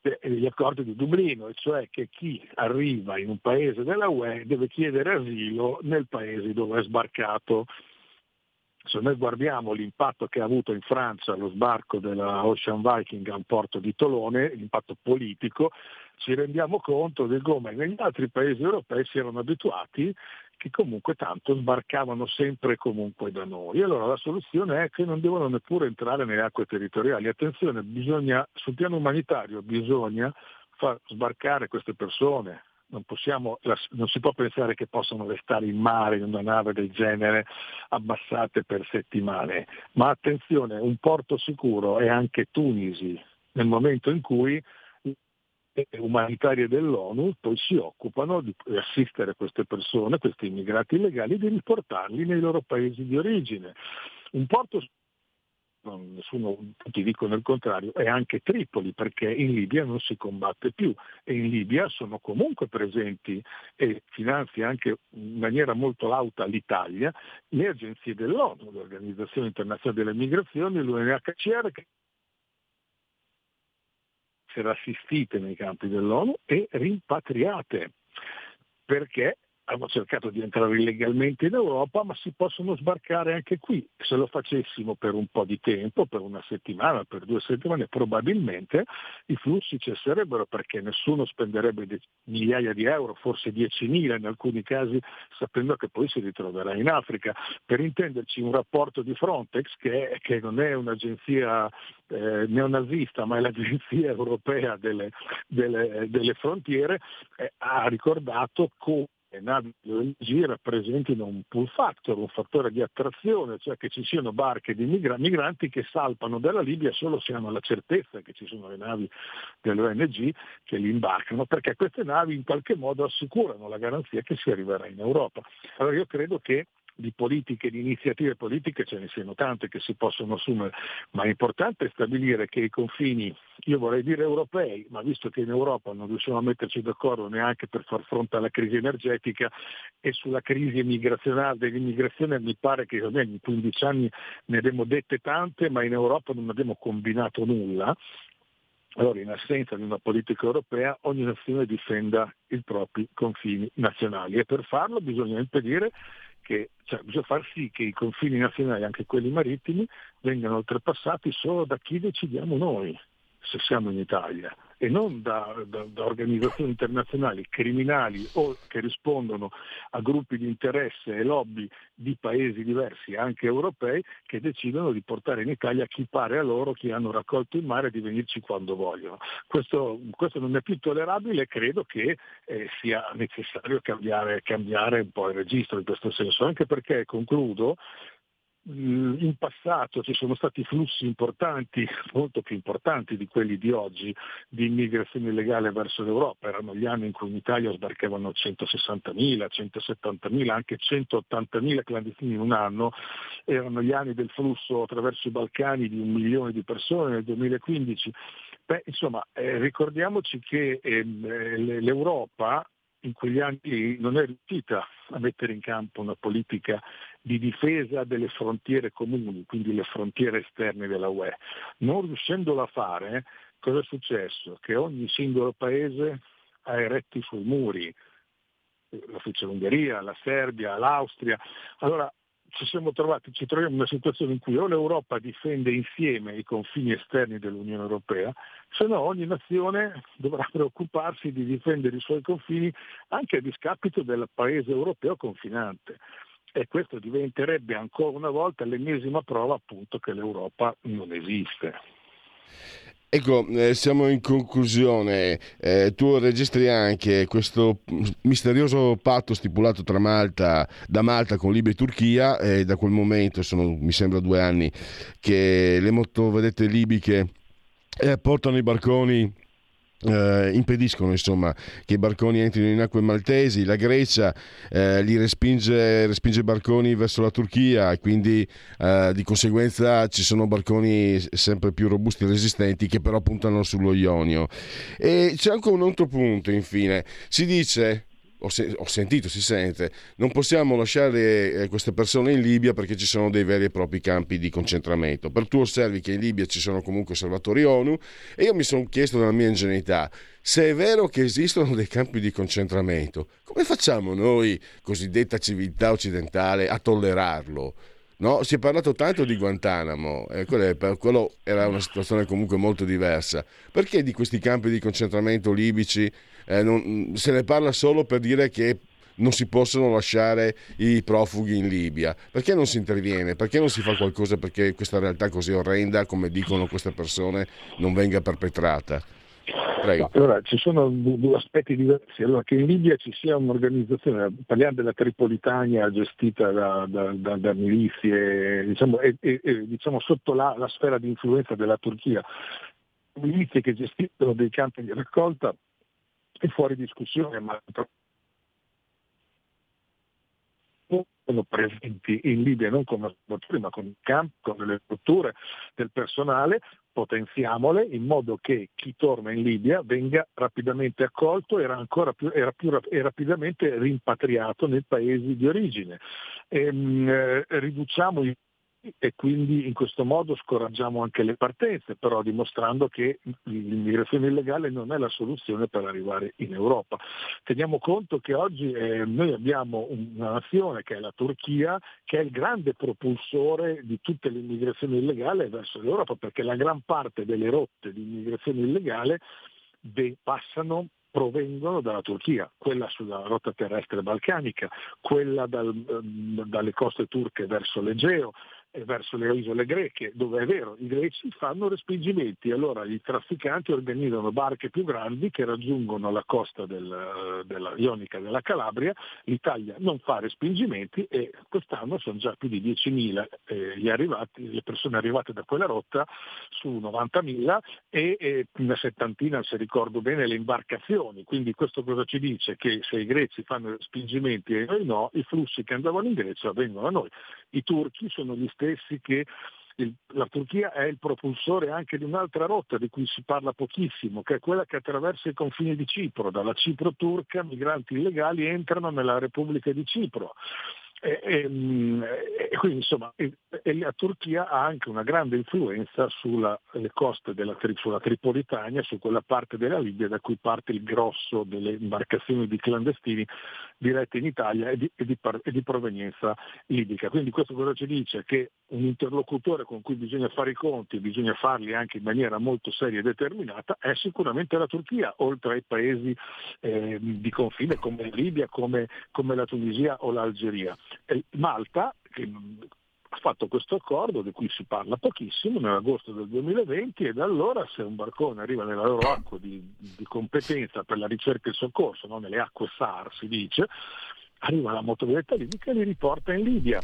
degli accordi di Dublino, e cioè che chi arriva in un paese della UE deve chiedere asilo nel paese dove è sbarcato. Se noi guardiamo l'impatto che ha avuto in Francia lo sbarco della Ocean Viking a un porto di Tolone, l'impatto politico, ci rendiamo conto di come negli altri paesi europei si erano abituati che comunque tanto sbarcavano sempre e comunque da noi. Allora la soluzione è che non devono neppure entrare nelle acque territoriali. Attenzione, bisogna, sul piano umanitario bisogna far sbarcare queste persone. Non, possiamo, non si può pensare che possano restare in mare in una nave del genere abbassate per settimane. Ma attenzione, un porto sicuro è anche Tunisi, nel momento in cui umanitarie dell'ONU poi si occupano di assistere queste persone, questi immigrati illegali, di riportarli nei loro paesi di origine. Un porto non, nessuno, tutti dicono il contrario, è anche Tripoli perché in Libia non si combatte più e in Libia sono comunque presenti e finanzia anche in maniera molto lauta l'Italia le agenzie dell'ONU, l'Organizzazione Internazionale delle Migrazioni, l'UNHCR che essere assistite nei campi dell'ONU e rimpatriate, perché hanno cercato di entrare illegalmente in Europa, ma si possono sbarcare anche qui. Se lo facessimo per un po' di tempo, per una settimana, per due settimane, probabilmente i flussi cesserebbero perché nessuno spenderebbe migliaia di euro, forse 10.000 in alcuni casi, sapendo che poi si ritroverà in Africa. Per intenderci un rapporto di Frontex, che, che non è un'agenzia eh, neonazista, ma è l'agenzia europea delle, delle, delle frontiere, eh, ha ricordato come le navi ONG rappresentino un pull factor, un fattore di attrazione, cioè che ci siano barche di migranti che salpano dalla Libia solo se hanno la certezza che ci sono le navi delle ONG che li imbarcano, perché queste navi in qualche modo assicurano la garanzia che si arriverà in Europa. Allora io credo che di politiche, di iniziative politiche ce ne siano tante che si possono assumere, ma è importante stabilire che i confini, io vorrei dire europei, ma visto che in Europa non riusciamo a metterci d'accordo neanche per far fronte alla crisi energetica e sulla crisi migrazionale dell'immigrazione mi pare che in 15 anni ne abbiamo dette tante, ma in Europa non abbiamo combinato nulla, allora, in assenza di una politica europea, ogni nazione difenda i propri confini nazionali e per farlo bisogna impedire che cioè, bisogna far sì che i confini nazionali, anche quelli marittimi, vengano oltrepassati solo da chi decidiamo noi, se siamo in Italia. E non da, da, da, organizzazioni internazionali criminali o che rispondono a gruppi di interesse e lobby di paesi diversi, anche europei, che decidono di portare in Italia chi pare a loro, chi hanno raccolto in mare, di venirci quando vogliono. Questo, questo non è più tollerabile e credo che eh, sia necessario cambiare, cambiare un po' il registro in questo senso, anche perché, concludo, in passato ci sono stati flussi importanti, molto più importanti di quelli di oggi, di immigrazione illegale verso l'Europa. Erano gli anni in cui in Italia sbarcavano 160.000, 170.000, anche 180.000 clandestini in un anno. Erano gli anni del flusso attraverso i Balcani di un milione di persone nel 2015. Beh, insomma, eh, ricordiamoci che ehm, eh, l'Europa in quegli anni non è riuscita a mettere in campo una politica di difesa delle frontiere comuni, quindi le frontiere esterne della UE. Non riuscendola a fare, cosa è successo? Che ogni singolo paese ha eretti i muri, lo fece l'Ungheria, la Serbia, l'Austria. Allora ci siamo trovati, ci troviamo in una situazione in cui o l'Europa difende insieme i confini esterni dell'Unione Europea, se no ogni nazione dovrà preoccuparsi di difendere i suoi confini anche a discapito del paese europeo confinante. E questo diventerebbe ancora una volta l'ennesima prova appunto che l'Europa non esiste. Ecco, eh, siamo in conclusione. Eh, tu registri anche questo misterioso patto stipulato tra Malta, da Malta con Libia e Turchia e da quel momento, sono mi sembra due anni, che le motovedette libiche eh, portano i barconi eh, impediscono insomma, che i barconi entrino in acque maltesi, la Grecia eh, li respinge, respinge barconi verso la Turchia e quindi eh, di conseguenza ci sono barconi sempre più robusti e resistenti che però puntano sullo Ionio. E c'è anche un altro punto infine, si dice ho, se- ho, sentito, si sente, non possiamo lasciare eh, queste persone in Libia perché ci sono dei veri e propri campi di concentramento. Per tu osservi che in Libia ci sono comunque osservatori ONU e io mi sono chiesto nella mia ingenuità, se è vero che esistono dei campi di concentramento, come facciamo noi, cosiddetta civiltà occidentale, a tollerarlo? No, si è parlato tanto di Guantanamo, eh, quello, quello era una situazione comunque molto diversa. Perché di questi campi di concentramento libici eh, non, se ne parla solo per dire che non si possono lasciare i profughi in Libia. Perché non si interviene? Perché non si fa qualcosa perché questa realtà così orrenda, come dicono queste persone, non venga perpetrata? Prego. Allora, ci sono due aspetti diversi. Allora, che in Libia ci sia un'organizzazione, parliamo della Tripolitania gestita da, da, da, da milizie, diciamo, e, e, e, diciamo sotto la, la, sfera di influenza della Turchia, milizie che gestiscono dei campi di raccolta è fuori discussione, ma sono presenti in Libia non come osservatori ma con i campi, con le strutture del personale, potenziamole in modo che chi torna in Libia venga rapidamente accolto e, più, era più, e rapidamente rimpatriato nei paesi di origine. E, ehm, mh, eh, riduciamo i e quindi in questo modo scoraggiamo anche le partenze, però dimostrando che l'immigrazione illegale non è la soluzione per arrivare in Europa. Teniamo conto che oggi eh, noi abbiamo una nazione che è la Turchia, che è il grande propulsore di tutte le immigrazioni illegali verso l'Europa, perché la gran parte delle rotte di immigrazione illegale passano provengono dalla Turchia, quella sulla rotta terrestre balcanica, quella dal, dalle coste turche verso l'Egeo, verso le isole greche, dove è vero, i greci fanno respingimenti, allora i trafficanti organizzano barche più grandi che raggiungono la costa del, della Ionica della Calabria, l'Italia non fa respingimenti e quest'anno sono già più di 10.000 eh, arrivati, le persone arrivate da quella rotta su 90.000 e, e una settantina, se ricordo bene, le imbarcazioni, quindi questo cosa ci dice? Che se i greci fanno respingimenti e noi no, i flussi che andavano in Grecia vengono a noi. I turchi sono gli stessi che il, la Turchia è il propulsore anche di un'altra rotta di cui si parla pochissimo, che è quella che attraversa i confini di Cipro. Dalla Cipro turca migranti illegali entrano nella Repubblica di Cipro. E, e, e quindi insomma la Turchia ha anche una grande influenza sulle coste della sulla Tripolitania, su quella parte della Libia da cui parte il grosso delle imbarcazioni di clandestini dirette in Italia e di, e, di, e di, provenienza libica. Quindi questo cosa ci dice? Che un interlocutore con cui bisogna fare i conti, bisogna farli anche in maniera molto seria e determinata, è sicuramente la Turchia, oltre ai paesi eh, di confine come Libia, come, come la Tunisia o l'Algeria. E Malta, che ha fatto questo accordo di cui si parla pochissimo nell'agosto del 2020 e da allora se un barcone arriva nella loro acqua di, di competenza per la ricerca e il soccorso, no? nelle acque SAR si dice, arriva la motovedetta libica e li riporta in Libia.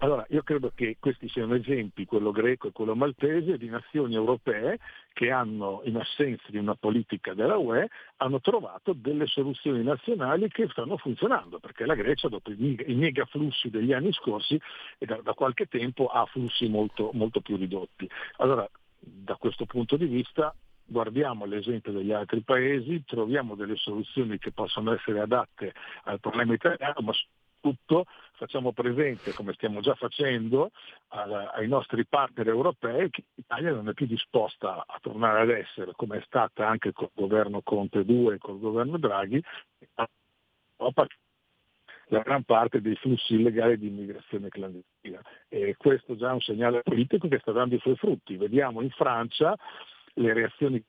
Allora, io credo che questi siano esempi, quello greco e quello maltese, di nazioni europee che hanno, in assenza di una politica della UE, hanno trovato delle soluzioni nazionali che stanno funzionando, perché la Grecia, dopo i mega flussi degli anni scorsi, da, da qualche tempo ha flussi molto, molto più ridotti. Allora, da questo punto di vista guardiamo l'esempio degli altri paesi, troviamo delle soluzioni che possono essere adatte al problema italiano, ma tutto facciamo presente, come stiamo già facendo, ai nostri partner europei che l'Italia non è più disposta a tornare ad essere, come è stata anche col governo Conte 2 e col governo Draghi, la gran parte dei flussi illegali di immigrazione clandestina. E questo già è un segnale politico che sta dando i suoi frutti. Vediamo in Francia le reazioni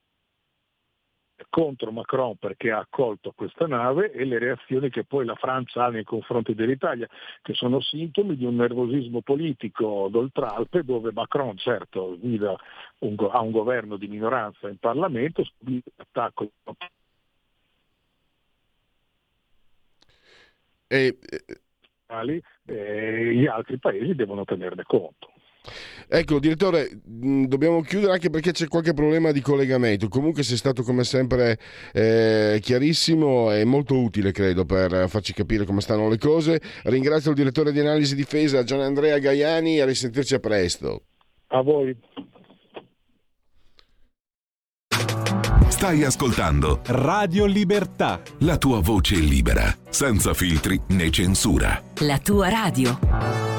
contro Macron perché ha accolto questa nave e le reazioni che poi la Francia ha nei confronti dell'Italia, che sono sintomi di un nervosismo politico d'oltralpe dove Macron certo guida un, ha un governo di minoranza in Parlamento, subisce l'attacco e, e gli altri paesi devono tenerne conto. Ecco, direttore, dobbiamo chiudere anche perché c'è qualche problema di collegamento. Comunque sei stato come sempre eh, chiarissimo e molto utile, credo, per farci capire come stanno le cose. Ringrazio il direttore di analisi difesa Gian Andrea Gaiani e a risentirci a presto. A voi. Stai ascoltando Radio Libertà. La tua voce libera, senza filtri né censura. La tua radio.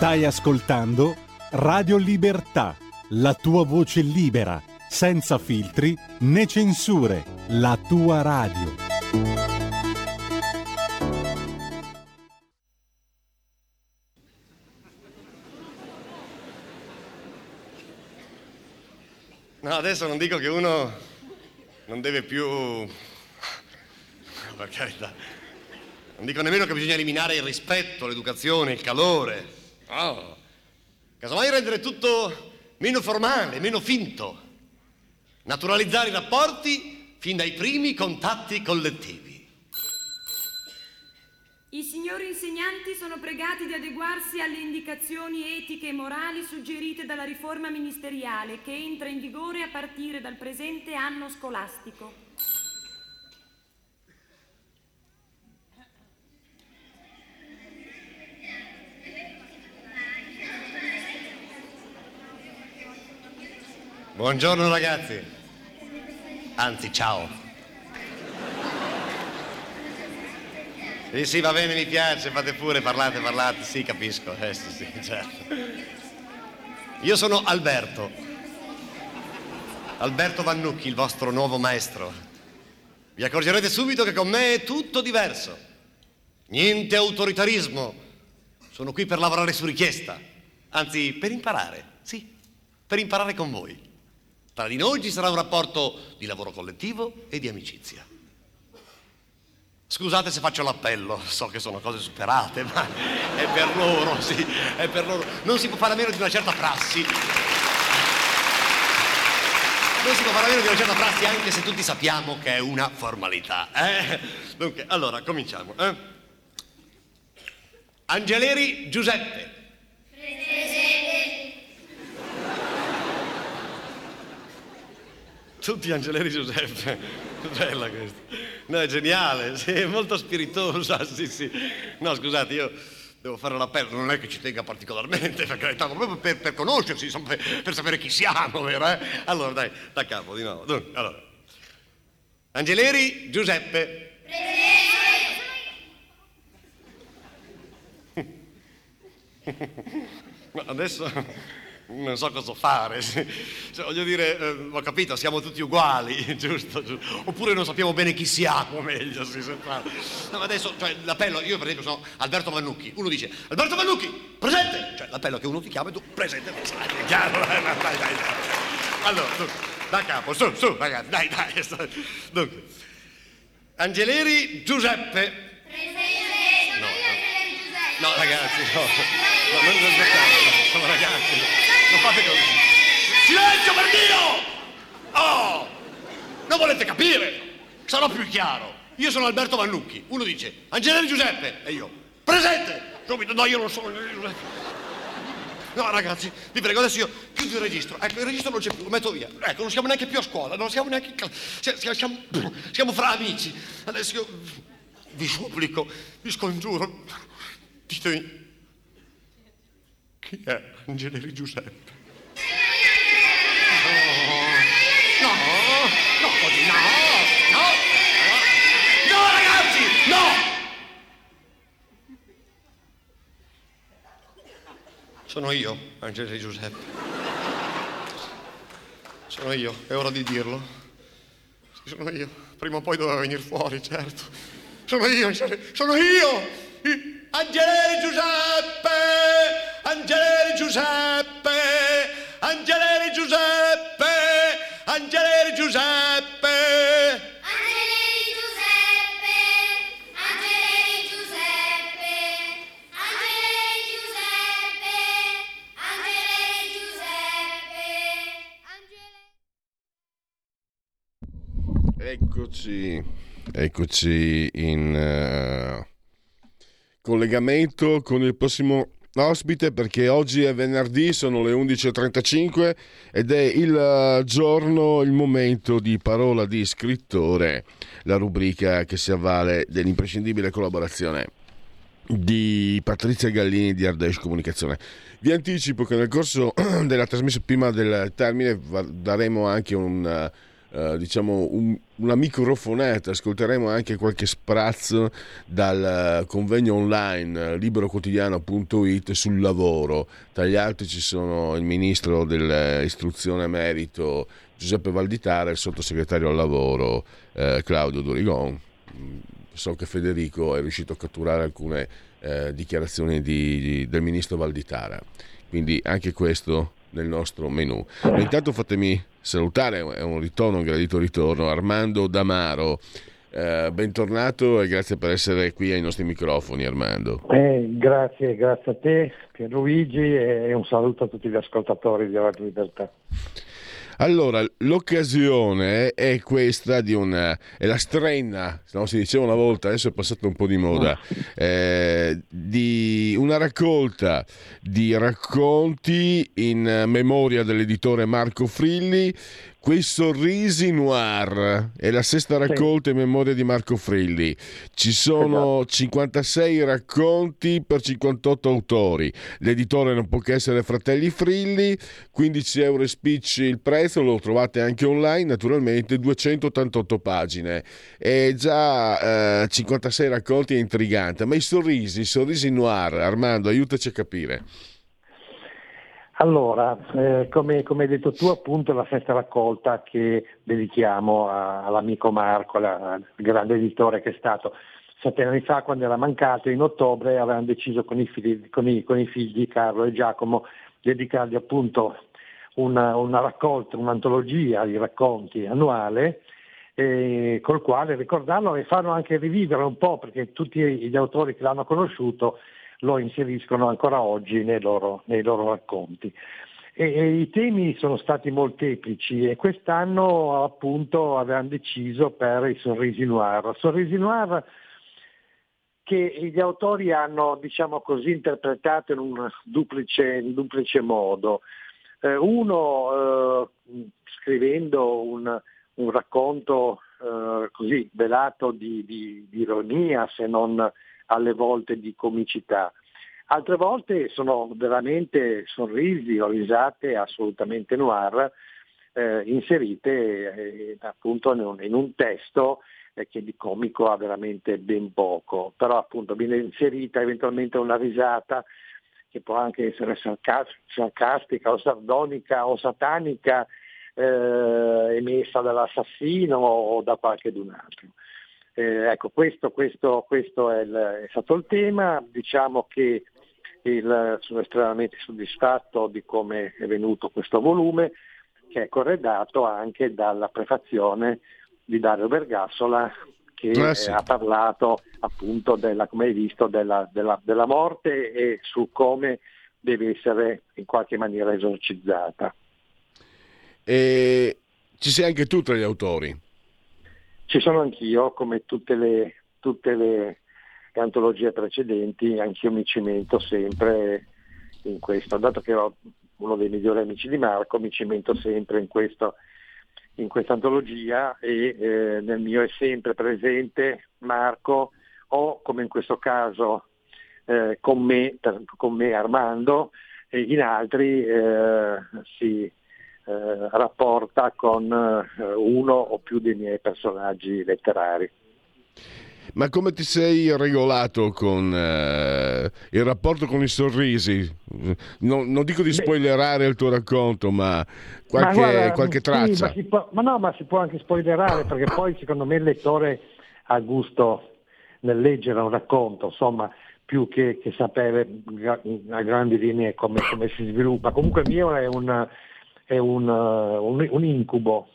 Stai ascoltando Radio Libertà, la tua voce libera, senza filtri né censure, la tua radio. No, adesso non dico che uno non deve più... Per carità. Non dico nemmeno che bisogna eliminare il rispetto, l'educazione, il calore. Oh. Casomai rendere tutto meno formale, meno finto. Naturalizzare i rapporti fin dai primi contatti collettivi. I signori insegnanti sono pregati di adeguarsi alle indicazioni etiche e morali suggerite dalla riforma ministeriale che entra in vigore a partire dal presente anno scolastico. Buongiorno ragazzi. Anzi, ciao. Sì, sì, va bene, mi piace, fate pure, parlate, parlate, sì, capisco, eh, sì, sì, certo. Io sono Alberto. Alberto Vannucchi, il vostro nuovo maestro. Vi accorgerete subito che con me è tutto diverso. Niente autoritarismo. Sono qui per lavorare su richiesta. Anzi, per imparare, sì, per imparare con voi. Tra di noi ci sarà un rapporto di lavoro collettivo e di amicizia. Scusate se faccio l'appello, so che sono cose superate, ma è per loro, sì, è per loro. Non si può fare a meno di una certa prassi. Non si può fare a meno di una certa prassi anche se tutti sappiamo che è una formalità. Eh? Dunque, allora, cominciamo. Eh? Angeleri Giuseppe. Presente. Tutti Angeleri Giuseppe. Bella questa. No, è geniale, sì, è molto spiritosa, sì, sì. No, scusate, io devo fare l'appello, non è che ci tenga particolarmente, per carità, proprio per, per conoscerci, insomma, per, per, sapere chi siamo, vero? Eh? Allora, dai, da capo, di nuovo. Dunque, allora. Angeleri Giuseppe. Presente. Adesso non so cosa fare. Cioè, voglio dire, eh, ho capito, siamo tutti uguali, giusto, giusto, Oppure non sappiamo bene chi siamo, meglio si sa No, ma adesso, cioè, l'appello, io per esempio sono Alberto Vannucchi. Uno dice, Alberto Vannucchi, presente! Cioè, l'appello che uno ti chiama e tu, presente, è chiaro? Dai, dai, dai. Allora, tu, da capo, su, su, ragazzi, dai, dai. Dunque, Angeleri Giuseppe. Presente! No, no. no ragazzi, no. no non, non smettare, ragazzi. Non fate così. Silenzio per Dio! Oh! Non volete capire? Sarò più chiaro. Io sono Alberto Vannucchi. Uno dice Angelini Giuseppe e io presente. Subito, no, io non sono Giuseppe. No, ragazzi, vi prego, adesso io chiudo il registro. Ecco, il registro non c'è più, lo metto via. Ecco, non siamo neanche più a scuola, non siamo neanche. Siamo, siamo, siamo fra amici. Adesso io vi supplico, vi scongiuro, ditemi chi è Angeleri Giuseppe? No, no, così, no, no, no, no ragazzi, no! Sono io, Angeleri Giuseppe. Sono io, è ora di dirlo. Sono io. Prima o poi doveva venire fuori, certo. Sono io, sono io! Angeleri Giuseppe! Angeleri Giuseppe! Angeleri Giuseppe! Angeleri Giuseppe! Angeleri Giuseppe! Angeleri Giuseppe! Angeleri Giuseppe! Angeleri Eccoci, eccoci in... Uh collegamento con il prossimo ospite perché oggi è venerdì, sono le 11.35 ed è il eh, giorno, il momento di parola di scrittore, la rubrica che si avvale dell'imprescindibile collaborazione di Patrizia Gallini di Ardesh Comunicazione. Vi anticipo che nel corso della trasmissione, prima del termine, daremo anche un eh, diciamo un, una microfonetta, ascolteremo anche qualche sprazzo dal convegno online liberoquotidiano.it sul lavoro. Tra gli altri ci sono il ministro dell'istruzione merito Giuseppe Valditara e il sottosegretario al lavoro eh, Claudio Durigon. So che Federico è riuscito a catturare alcune eh, dichiarazioni di, di, del ministro Valditara. Quindi anche questo nel nostro menù. Ma intanto fatemi salutare, è un ritorno, un gradito ritorno, Armando Damaro. Eh, bentornato e grazie per essere qui ai nostri microfoni Armando. Eh, grazie, grazie a te Pierluigi e un saluto a tutti gli ascoltatori di Radio Libertà. Allora, l'occasione è questa di una... è la strenna, no, si diceva una volta, adesso è passato un po' di moda, eh, di una raccolta di racconti in memoria dell'editore Marco Frilli Quei sorrisi noir è la sesta raccolta in memoria di Marco Frilli. Ci sono esatto. 56 racconti per 58 autori. L'editore non può che essere Fratelli Frilli, 15 euro e spicci il prezzo, lo trovate anche online, naturalmente 288 pagine. È già eh, 56 raccolti, è intrigante. Ma i sorrisi, i sorrisi noir, Armando, aiutaci a capire. Allora, eh, come, come, hai detto tu, appunto la festa raccolta che dedichiamo a, all'amico Marco, al grande editore che è stato. Sette anni fa quando era mancato, in ottobre avevano deciso con i, figli, con i, con i figli Carlo e Giacomo di dedicargli appunto una, una raccolta, un'antologia di racconti annuale eh, col quale ricordarlo e farlo anche rivivere un po' perché tutti gli autori che l'hanno conosciuto lo inseriscono ancora oggi nei loro, nei loro racconti. E, e I temi sono stati molteplici e quest'anno appunto avevamo deciso per i sorrisi noir. Sorrisi noir che gli autori hanno, diciamo così, interpretato in un duplice, in duplice modo. Eh, uno eh, scrivendo un, un racconto eh, così velato di, di, di ironia, se non alle volte di comicità. Altre volte sono veramente sorrisi o risate assolutamente noir eh, inserite eh, appunto in un, in un testo eh, che di comico ha veramente ben poco, però appunto viene inserita eventualmente una risata che può anche essere sarcastica o sardonica o satanica eh, emessa dall'assassino o da qualche d'un altro. Eh, ecco, questo, questo, questo è, il, è, stato il tema, diciamo che il, sono estremamente soddisfatto di come è venuto questo volume, che è corredato anche dalla prefazione di Dario Vergassola che sì. ha parlato appunto della, come hai visto, della, della, della morte e su come deve essere in qualche maniera esorcizzata. E ci sei anche tu tra gli autori? Ci sono anch'io, come tutte le, tutte le antologie precedenti, anch'io mi cimento sempre in questo, dato che ho uno dei migliori amici di Marco, mi cimento sempre in questo in questa antologia e eh, nel mio è sempre presente Marco o come in questo caso eh, con, me, con, me, Armando e in altri eh, si eh, rapporta con eh, uno o più dei miei personaggi letterari. Ma come ti sei regolato con eh, il rapporto con i sorrisi? Non, non, dico di spoilerare il tuo racconto, ma qualche, ma guarda, qualche traccia. Sì, ma, può, ma, no, ma si può anche spoilerare perché poi secondo me il lettore ha gusto nel leggere un racconto, insomma, più che, che sapere a grandi linee come, come, si sviluppa. Comunque il mio è un, è un, un, un incubo.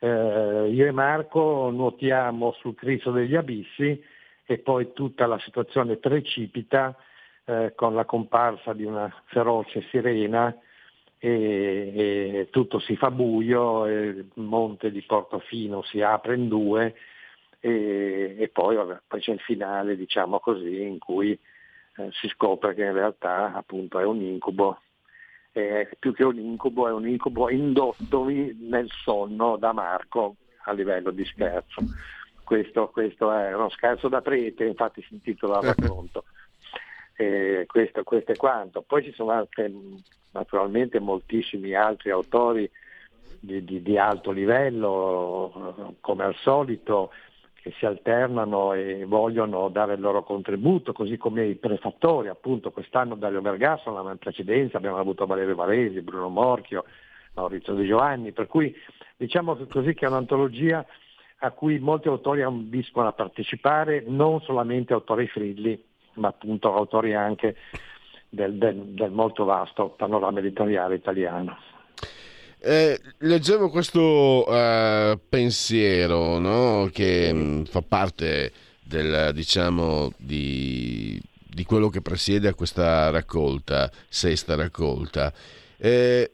Eh, io e Marco nuotiamo sul Cristo degli abissi e poi tutta la situazione precipita eh, con la comparsa di una feroce sirena e, e tutto si fa buio, il monte di Portofino si apre in due e, e poi, vabbè, poi, c'è il finale, diciamo così, in cui eh, si scopre che in realtà appunto è un incubo eh, più che un incubo, è un incubo indottomi nel sonno da Marco a livello di scherzo. Questo, questo è uno scherzo da prete, infatti si intitola il racconto. Eh, questo, questo, è quanto. Poi ci sono anche naturalmente moltissimi altri autori di, di, di alto livello, come al solito, che si alternano e vogliono dare il loro contributo, così come i prefattori, appunto quest'anno Dario Bergasso, ma in precedenza abbiamo avuto Valerio Varesi, Bruno Morchio, Maurizio De Giovanni, per cui diciamo così che è un'antologia a cui molti autori ambiscono a partecipare, non solamente autori frilli, ma appunto autori anche del, del, del molto vasto panorama editoriale italiano. Eh, leggevo questo uh, pensiero no? che mh, mm, fa parte del, diciamo, di, di, quello che presiede a questa raccolta, sesta raccolta. Eh,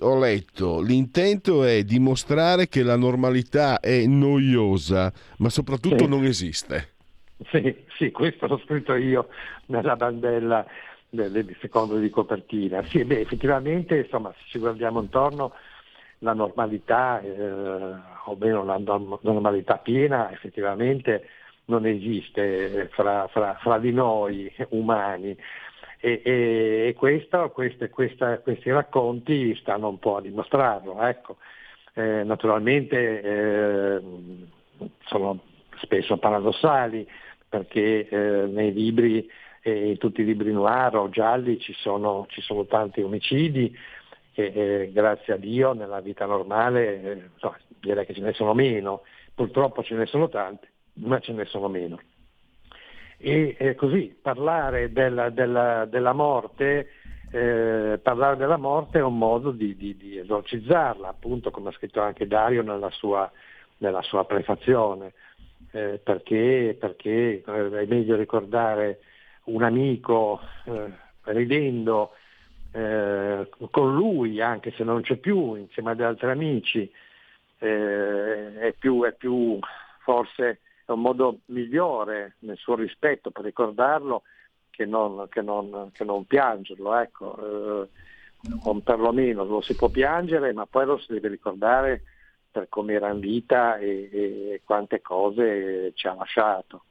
ho letto, l'intento è dimostrare che la normalità è noiosa, ma soprattutto sì. non esiste. Sì, sì, questo l'ho scritto io nella bandella secondo di copertina. Sì, beh, effettivamente, insomma, se ci guardiamo intorno, la normalità, eh, o meno la normalità piena, effettivamente non esiste fra, fra, fra di noi umani. E, e, e questo, queste, questa, questi racconti stanno un po' a dimostrarlo. Ecco. Eh, naturalmente eh, sono spesso paradossali perché eh, nei libri in tutti i libri noir o gialli ci sono, ci sono tanti omicidi e eh, grazie a Dio nella vita normale eh, direi che ce ne sono meno, purtroppo ce ne sono tanti, ma ce ne sono meno. E eh, così parlare della, della, della morte eh, parlare della morte è un modo di, di, di, esorcizzarla, appunto come ha scritto anche Dario nella sua, nella sua prefazione, eh, perché, perché eh, è meglio ricordare un amico eh, ridendo eh, con lui, anche se non c'è più, insieme ad altri amici, eh, è, più, è più forse è un modo migliore nel suo rispetto per ricordarlo che non, che non, che non piangerlo. Ecco. Eh, o perlomeno lo si può piangere, ma poi lo si deve ricordare per come era in vita e, e quante cose ci ha lasciato.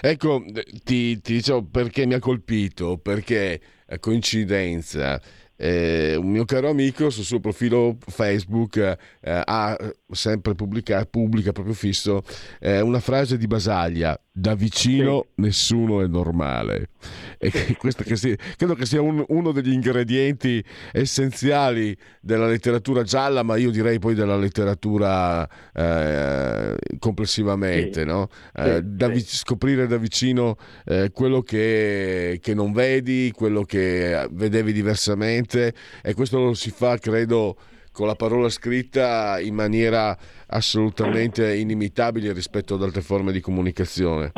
Ecco, ti, ti dicevo perché mi ha colpito, perché a coincidenza eh, un mio caro amico sul suo profilo Facebook eh, ha sempre pubblicato, pubblica proprio fisso eh, una frase di Basaglia da vicino sì. nessuno è normale e questo che sia, credo che sia un, uno degli ingredienti essenziali della letteratura gialla ma io direi poi della letteratura eh, complessivamente sì. no? eh, sì, da, scoprire da vicino eh, quello che, che non vedi quello che vedevi diversamente e questo lo si fa credo con la parola scritta in maniera assolutamente inimitabile rispetto ad altre forme di comunicazione.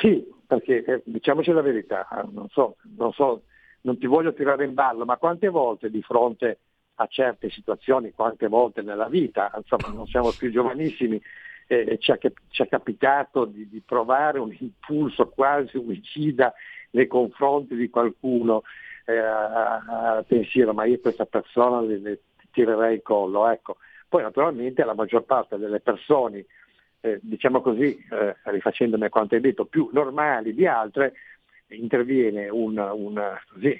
Sì, perché eh, diciamoci la verità, non so, non so, non ti voglio tirare in ballo, ma quante volte di fronte a certe situazioni, quante volte nella vita, insomma non siamo più giovanissimi, eh, ci, è, ci, è, capitato di, di, provare un impulso quasi omicida nei confronti di qualcuno, eh, a, a pensiero ma io questa persona le, le tirerei il collo. Ecco. Poi naturalmente la maggior parte delle persone, eh, diciamo così, eh, rifacendomi a quanto hai detto, più normali di altre, interviene un, un, così,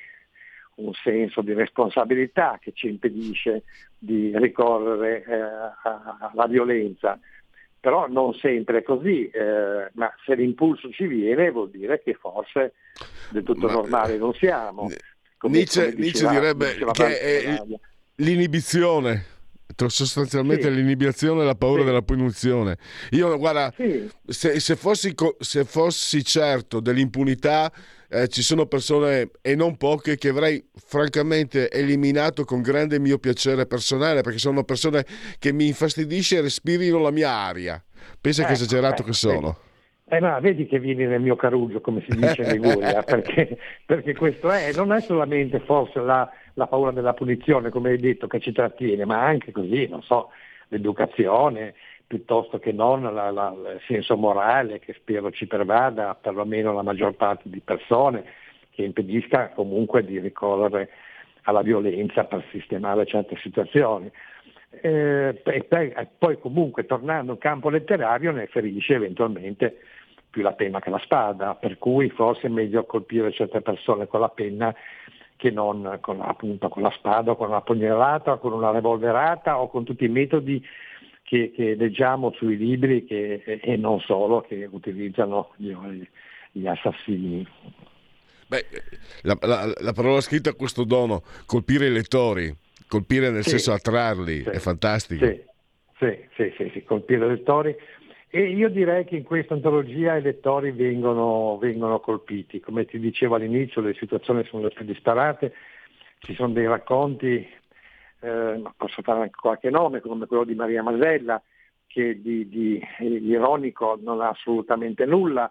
un senso di responsabilità che ci impedisce di ricorrere eh, alla violenza. Però non sempre è così, eh, ma se l'impulso ci viene vuol dire che forse del tutto ma, normale non siamo. Come, Nietzsche, come diceva, Nietzsche direbbe che è, l'inibizione sostanzialmente sì. l'inibizione e la paura sì. della punizione. Io, guarda, sì. se, se, fossi, se, fossi, certo dell'impunità, eh, ci sono persone, e non poche, che avrei francamente eliminato con grande mio piacere personale, perché sono persone che mi infastidisce e respirino la mia aria. Pensa ecco, che esagerato eh, che sono. Eh no, vedi che vieni nel mio caruggio, come si dice in Liguria, perché, perché questo è, non è solamente forse la la paura della punizione, come hai detto, che ci trattiene, ma anche così, non so, l'educazione, piuttosto che non la, la, il senso morale che spero ci pervada perlomeno la maggior parte di persone, che impedisca comunque di ricorrere alla violenza per sistemare certe situazioni. Eh, e poi comunque tornando al campo letterario ne ferisce eventualmente più la penna che la spada, per cui forse è meglio colpire certe persone con la penna che non con, appunto, con la spada, con la pugnalata, con una revolverata o con tutti i metodi che, che leggiamo sui libri che, e non solo che utilizzano gli, gli assassini. Beh, la, la, la, parola scritta ha questo dono, colpire i lettori, colpire nel sì, senso attrarli, sì, è fantastico. Sì, sì, sì, sì, colpire i lettori e io direi che in questa antologia i lettori vengono, vengono colpiti. Come ti dicevo all'inizio, le situazioni sono le più disparate, ci sono dei racconti, eh, posso fare anche qualche nome, come quello di Maria Masella, che di, di ironico non ha assolutamente nulla,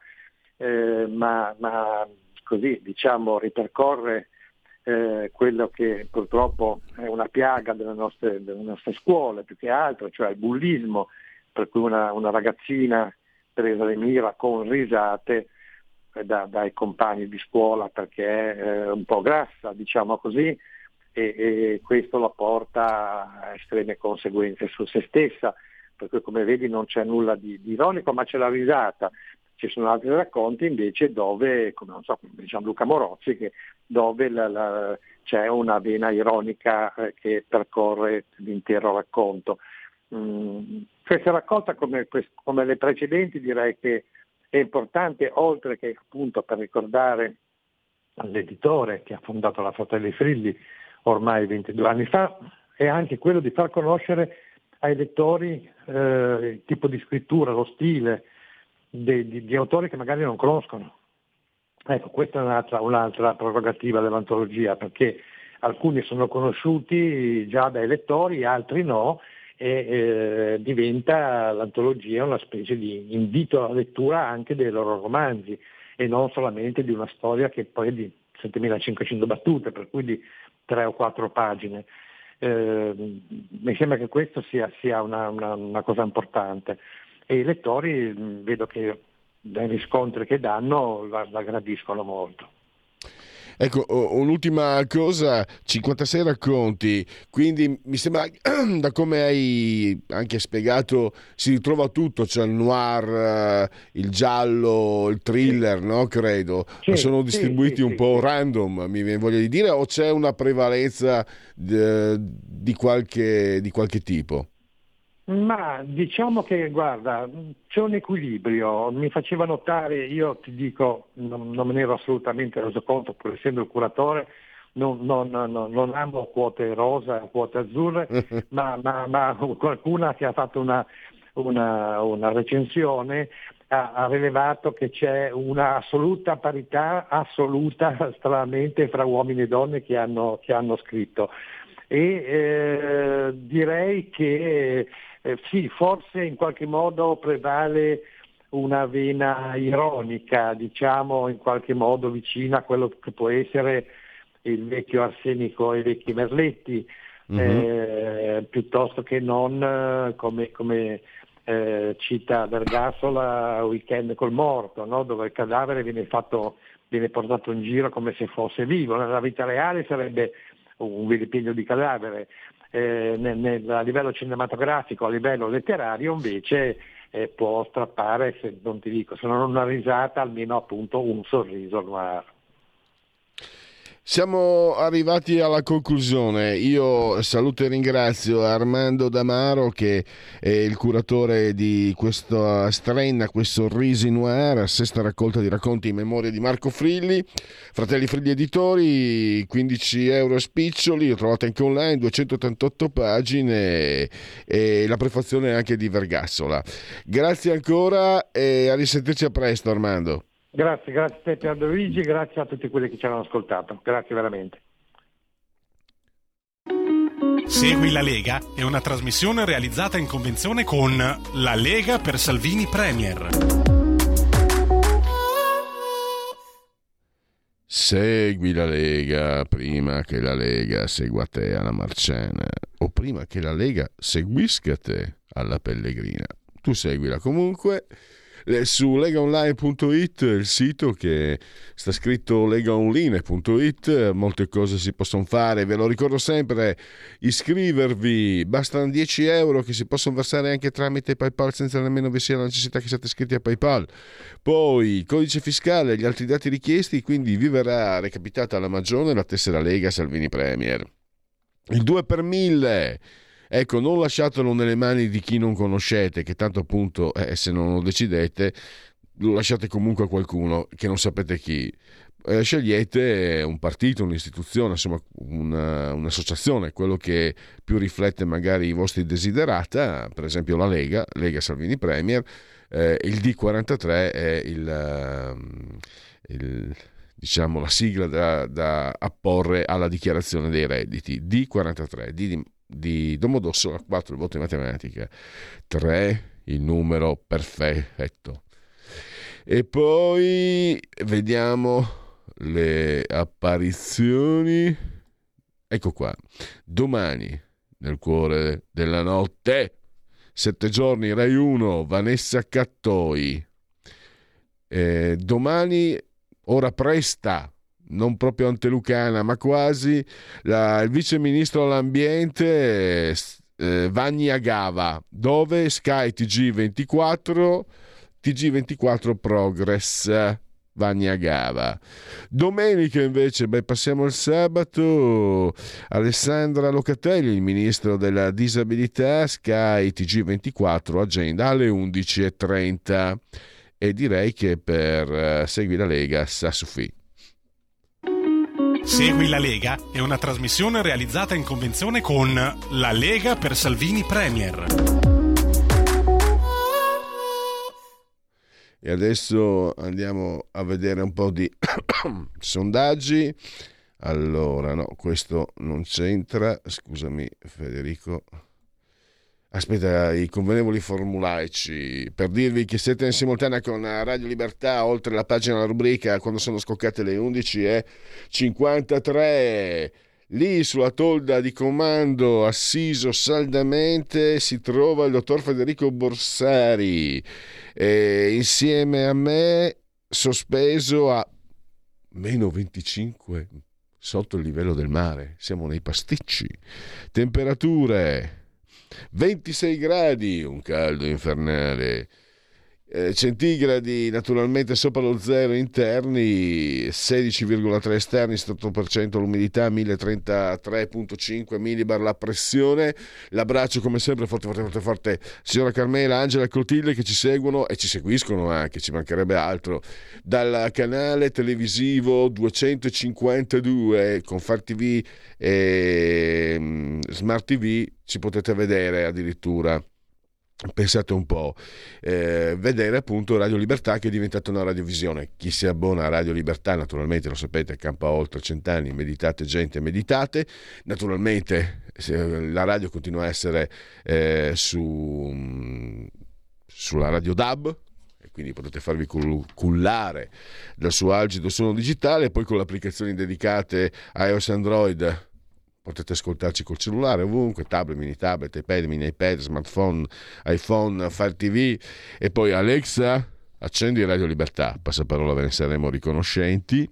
eh, ma, ma, così diciamo ripercorre eh, quello che purtroppo è una piaga delle nostre, delle nostre scuole più che altro, cioè il bullismo per cui una, una ragazzina presa di mira con risate eh, da, dai compagni di scuola perché è eh, un po' grassa, diciamo così, e, e, questo la porta a estreme conseguenze su se stessa, per cui come vedi non c'è nulla di, di ironico, ma c'è la risata. Ci sono altri racconti invece dove, come non so, come Gianluca Morozzi, che, dove la, la, c'è una vena ironica eh, che percorre l'intero racconto. Mm, questa raccolta come, come, le precedenti direi che è importante oltre che appunto per ricordare all'editore che ha fondato la Fratelli Frilli ormai 22 anni fa è anche quello di far conoscere ai lettori eh, il tipo di scrittura, lo stile di, di, di, autori che magari non conoscono. Ecco, questa è un'altra, un'altra prerogativa dell'antologia perché alcuni sono conosciuti già dai lettori, altri no, e eh, diventa l'antologia una specie di invito alla lettura anche dei loro romanzi e non solamente di una storia che poi è di 7500 battute, per cui di 3 o 4 pagine. Eh, mi sembra che questo sia, sia una, una, una, cosa importante e i lettori vedo che dai riscontri che danno la, la gradiscono molto. Ecco, un'ultima cosa, 56 racconti, quindi mi sembra, da come hai anche spiegato, si ritrova tutto, c'è il noir, eh, il giallo, il thriller, no? Credo. Sì, sono distribuiti sì, un po' random, mi viene voglia di dire, o c'è una prevalenza di, di, qualche, di qualche tipo? Ma diciamo che, guarda, c'è un equilibrio, mi faceva notare, io ti dico, non, non me ne ero assolutamente reso conto, pur essendo il curatore, non, non, non amo quote rosa quote azzurre, ma, ma, ma, qualcuna che ha fatto una, una, una recensione ha, ha, rilevato che c'è una assoluta parità, assoluta stranamente, fra uomini e donne che hanno, che hanno scritto. E eh, direi che eh, sì, forse in qualche modo prevale una vena ironica, diciamo in qualche modo vicina a quello che può essere il vecchio Arsenico e i vecchi Merletti, mm-hmm. eh, piuttosto che non come, come eh, cita Vergassola Weekend col morto, no? dove il cadavere viene, fatto, viene portato in giro come se fosse vivo. Nella vita reale sarebbe un vilipendio di cadavere, eh, nel, nel, a livello cinematografico, a livello letterario invece eh, può strappare, se non ti dico, se non una risata, almeno appunto un sorriso noir. Siamo arrivati alla conclusione. Io saluto e ringrazio Armando Damaro che è il curatore di questa strenna, questo Risi Noir, sesta raccolta di racconti in memoria di Marco Frilli. Fratelli Frilli Editori, 15 euro spiccioli, lo trovate anche online, 288 pagine e la prefazione anche di Vergassola. Grazie ancora e a risentirci a presto Armando. Grazie, grazie a te Piero Luigi, grazie a tutti quelli che ci hanno ascoltato. Grazie veramente. Segui la Lega è una trasmissione realizzata in convenzione con La Lega per Salvini Premier. Segui la Lega prima che la Lega segua te alla Marcena o prima che la Lega seguisca te alla Pellegrina. Tu seguila comunque su legaonline.it, il sito che sta scritto legaonline.it, molte cose si possono fare, ve lo ricordo sempre, iscrivervi, bastano 10 euro che si possono versare anche tramite PayPal senza nemmeno vi sia la necessità che siate iscritti a PayPal. Poi codice fiscale, gli altri dati richiesti, quindi vi verrà recapitata alla magione la tessera Lega Salvini Premier. Il 2 per 1000 Ecco, non lasciatelo nelle mani di chi non conoscete, che tanto appunto, eh, se non lo decidete, lo lasciate comunque a qualcuno che non sapete chi. Eh, scegliete un partito, un'istituzione, insomma una, un'associazione, quello che più riflette magari i vostri desiderata, per esempio la Lega, Lega Salvini Premier, eh, il D43 è il, ehm, il diciamo, la sigla da, da, apporre alla dichiarazione dei redditi. D43, D di di Domodossola, 4 il voto in matematica, 3 il numero perfetto. E poi vediamo le apparizioni. Ecco qua, domani nel cuore della notte, sette giorni, Rai 1, Vanessa Cattoi. Eh, domani, ora presta, non proprio antelucana, ma quasi, la, il vice ministro all'ambiente eh, Vanni Agava, dove Sky TG24, TG24 Progress. Vanni Agava. Domenica invece, beh, passiamo al sabato, Alessandra Locatelli, il ministro della disabilità, Sky TG24, agenda alle 11.30 e direi che per uh, Segui la Lega sa Sassufi. Segui la Lega è una trasmissione realizzata in convenzione con La Lega per Salvini Premier. E adesso andiamo a vedere un po' di sondaggi. Allora, no, questo non c'entra. Scusami Federico. Aspetta, i convenevoli formulaici per dirvi che siete in simultanea con Radio Libertà, oltre la pagina la rubrica quando sono scoccate le 11 è 53. Lì sulla tolda di comando, assiso saldamente, si trova il dottor Federico Borsari, e insieme a me, sospeso a meno 25 sotto il livello del mare, siamo nei pasticci. Temperature 26 gradi, un caldo infernale eh, centigradi naturalmente sopra lo zero interni, 16,3 esterni, 78% l'umidità, 1033,5 millibar la pressione. L'abbraccio come sempre forte forte forte forte. Signora Carmela, Angela e Clotilde che ci seguono e ci seguiscono anche, ci mancherebbe altro, dal canale televisivo 252 con Far TV e mm, Smart TV ci potete vedere addirittura Pensate un po', eh, vedere appunto Radio Libertà che è diventata una radiovisione. Chi si abbona a Radio Libertà, naturalmente lo sapete, campa oltre cent'anni, meditate gente, meditate. Naturalmente la radio continua a essere eh, su, sulla radio DAB, quindi potete farvi cullare dal suo algido suono digitale, poi con le applicazioni dedicate a iOS Android potete ascoltarci col cellulare ovunque, tablet, mini tablet, iPad, mini iPad, smartphone, iPhone, Fire TV e poi Alexa accendi Radio Libertà, passaparola ve ne saremo riconoscenti.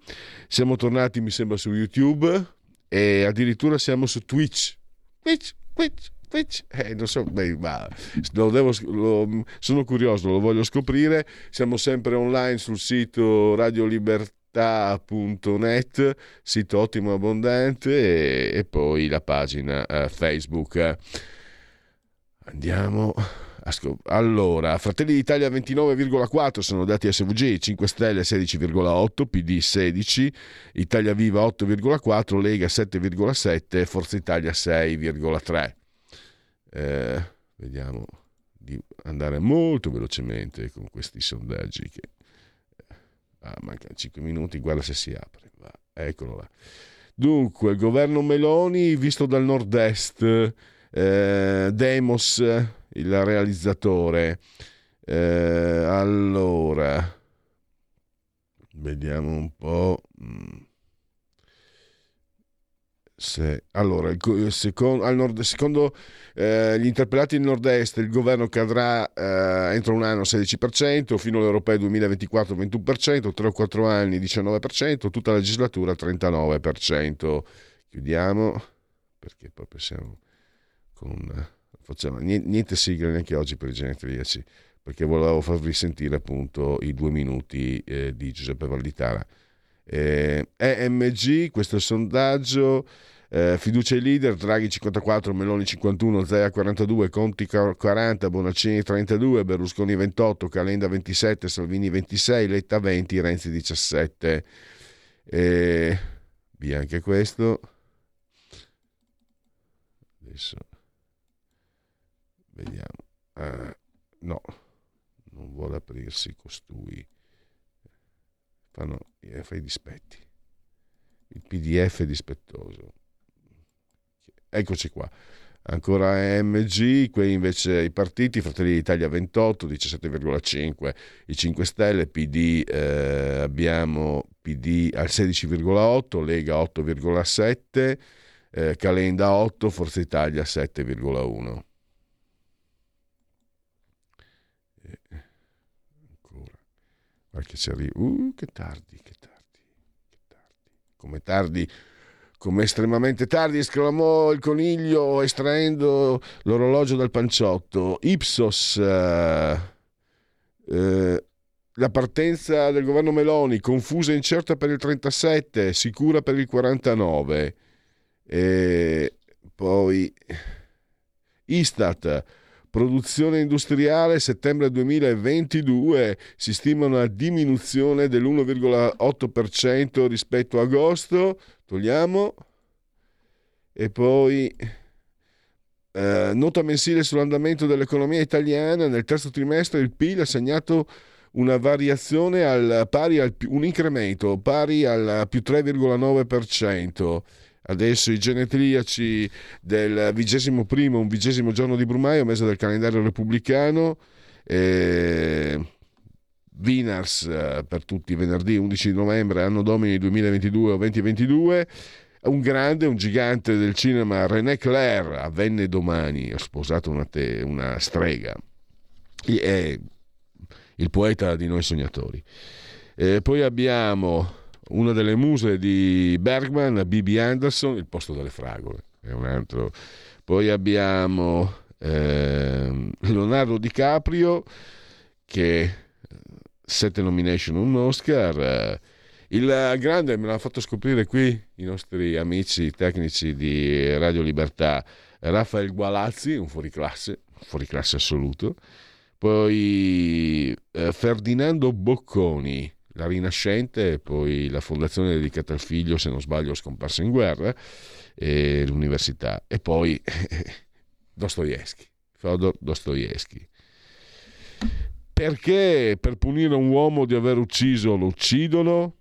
Siamo tornati mi sembra su YouTube e addirittura siamo su Twitch. Twitch, Twitch, Twitch. Eh, non so, beh, ma lo devo, lo, sono curioso, lo voglio scoprire. Siamo sempre online sul sito Radio Libertà libertà.net, sito ottimo abbondante e, e poi la pagina uh, Facebook. Andiamo. Allora, Fratelli d'Italia 29,4 sono dati SVG, 5 Stelle 16,8, PD 16, Italia Viva 8,4, Lega 7,7, Forza Italia 6,3. Eh, vediamo di andare molto velocemente con questi sondaggi che Ah, mancano 5 minuti, guarda se si apre. Va, eccolo là. Dunque, governo Meloni visto dal nord-est, eh, Demos, il realizzatore. Eh, allora, vediamo un po'. Se, allora, secondo, nord, secondo eh, gli interpellati del nord-est il governo cadrà eh, entro un anno 16%, fino all'europeo 2024 21%, 3 o 4 anni 19%, tutta la legislatura 39%. Chiudiamo perché poi pensiamo con... Facciamo, niente, niente sigla neanche oggi per i genetriaci perché volevo farvi sentire appunto i due minuti eh, di Giuseppe Valditara. Eh, EMG, questo sondaggio, eh, fiducia ai leader, Draghi 54, Meloni 51, Zaia 42, Conti 40, Bonaccini 32, Berlusconi 28, Calenda 27, Salvini 26, Letta 20, Renzi 17. Eh, via anche questo. Adesso vediamo. Uh, no, non vuole aprirsi costui fanno, fa i dispetti. Il PDF è dispettoso. Eccoci qua. Ancora AMG, qui invece i partiti, Fratelli d'Italia 28, 17,5, i 5 Stelle, PD eh, abbiamo PD al 16,8, Lega 8,7, eh, Calenda 8, Forza Italia 7,1. Ci arriva. Uh, che tardi, che tardi, che tardi. Come tardi, come estremamente tardi, esclamò il coniglio estraendo l'orologio dal panciotto. Ipsos, uh, uh, la partenza del governo Meloni, confusa e incerta per il 37, sicura per il 49. E poi Istat Produzione industriale settembre 2022 si stima una diminuzione dell'1,8% rispetto a agosto. Togliamo. E poi eh, nota mensile sull'andamento dell'economia italiana. Nel terzo trimestre il PIL ha segnato una variazione al, pari al un incremento pari al più 3,9%. Adesso i genetriaci del vigesimo primo, un vigesimo giorno di Brumaio, mese del calendario repubblicano. Eh, Vinars eh, per tutti, venerdì 11 novembre, anno domini 2022 o 2022. Un grande, un gigante del cinema, René Clair, avvenne domani, ha sposato una, te, una strega. È il poeta di noi sognatori. Eh, poi abbiamo una delle muse di Bergman, Bibi Anderson, Il posto delle fragole, è un altro. Poi abbiamo eh, Leonardo DiCaprio che sette nomination, un Oscar. Il grande me l'ha fatto scoprire qui i nostri amici tecnici di Radio Libertà, Raffaele Gualazzi, un fuoriclasse, un fuoriclasse assoluto. Poi eh, Ferdinando Bocconi, la Rinascente, poi la fondazione dedicata al figlio, se non sbaglio, scomparso in guerra, e l'università. E poi Dostoevsky, Fyodor Dostoevsky. Perché per punire un uomo di aver ucciso lo uccidono?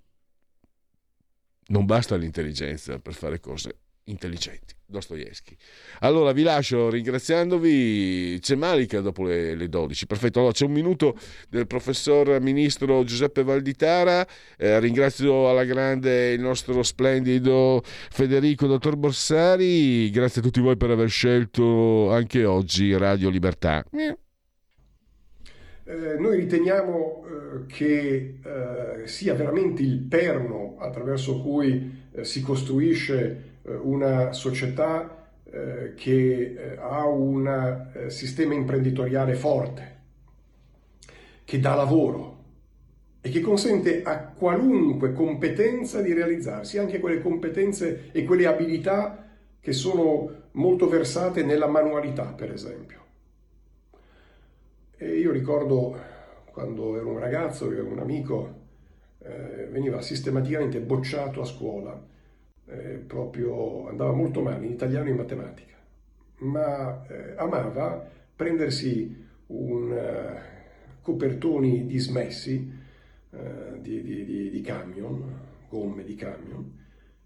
Non basta l'intelligenza per fare cose intelligenti. Dostoevsky. Allora vi lascio ringraziandovi. C'è Malika dopo le, le 12. Perfetto. Allora, c'è un minuto del professor ministro Giuseppe Valditara. Eh, ringrazio alla grande il nostro splendido Federico Dottor Borsari. Grazie a tutti voi per aver scelto anche oggi Radio Libertà. Eh, noi riteniamo eh, che eh, sia veramente il perno attraverso cui eh, si costruisce eh, una società eh, che ha un sistema imprenditoriale forte, che dà lavoro e che consente a qualunque competenza di realizzarsi, anche quelle competenze e quelle abilità che sono molto versate nella manualità, per esempio. E io ricordo quando ero un ragazzo, io un amico, eh, veniva sistematicamente bocciato a scuola, eh, proprio andava molto male in italiano e in matematica, ma eh, amava prendersi un uh, copertoni dismessi uh, di, di, di, di camion, gomme di camion,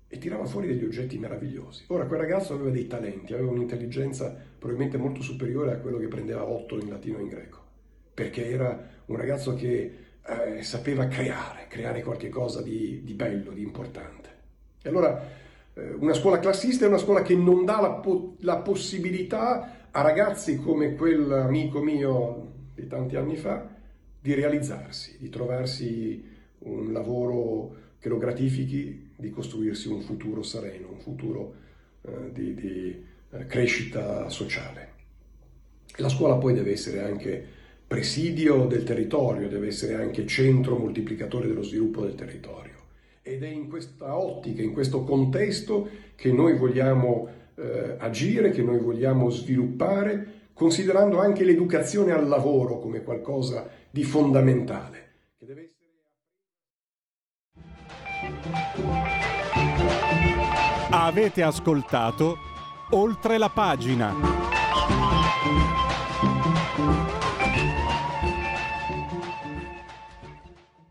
e tirava fuori degli oggetti meravigliosi. Ora, quel ragazzo aveva dei talenti, aveva un'intelligenza probabilmente molto superiore a quello che prendeva 8 in latino e in greco perché era un ragazzo che eh, sapeva creare, creare qualcosa di, di, bello, di importante. E allora eh, una scuola classista è una scuola che non dà la, po- la possibilità a ragazzi come quell'amico mio di tanti anni fa di realizzarsi, di trovarsi un lavoro che lo gratifichi, di costruirsi un futuro sereno, un futuro eh, di, di eh, crescita sociale. La scuola poi deve essere anche presidio del territorio, deve essere anche centro moltiplicatore dello sviluppo del territorio. Ed è in questa ottica, in questo contesto che noi vogliamo eh, agire, che noi vogliamo sviluppare, considerando anche l'educazione al lavoro come qualcosa di fondamentale. Avete ascoltato oltre la pagina.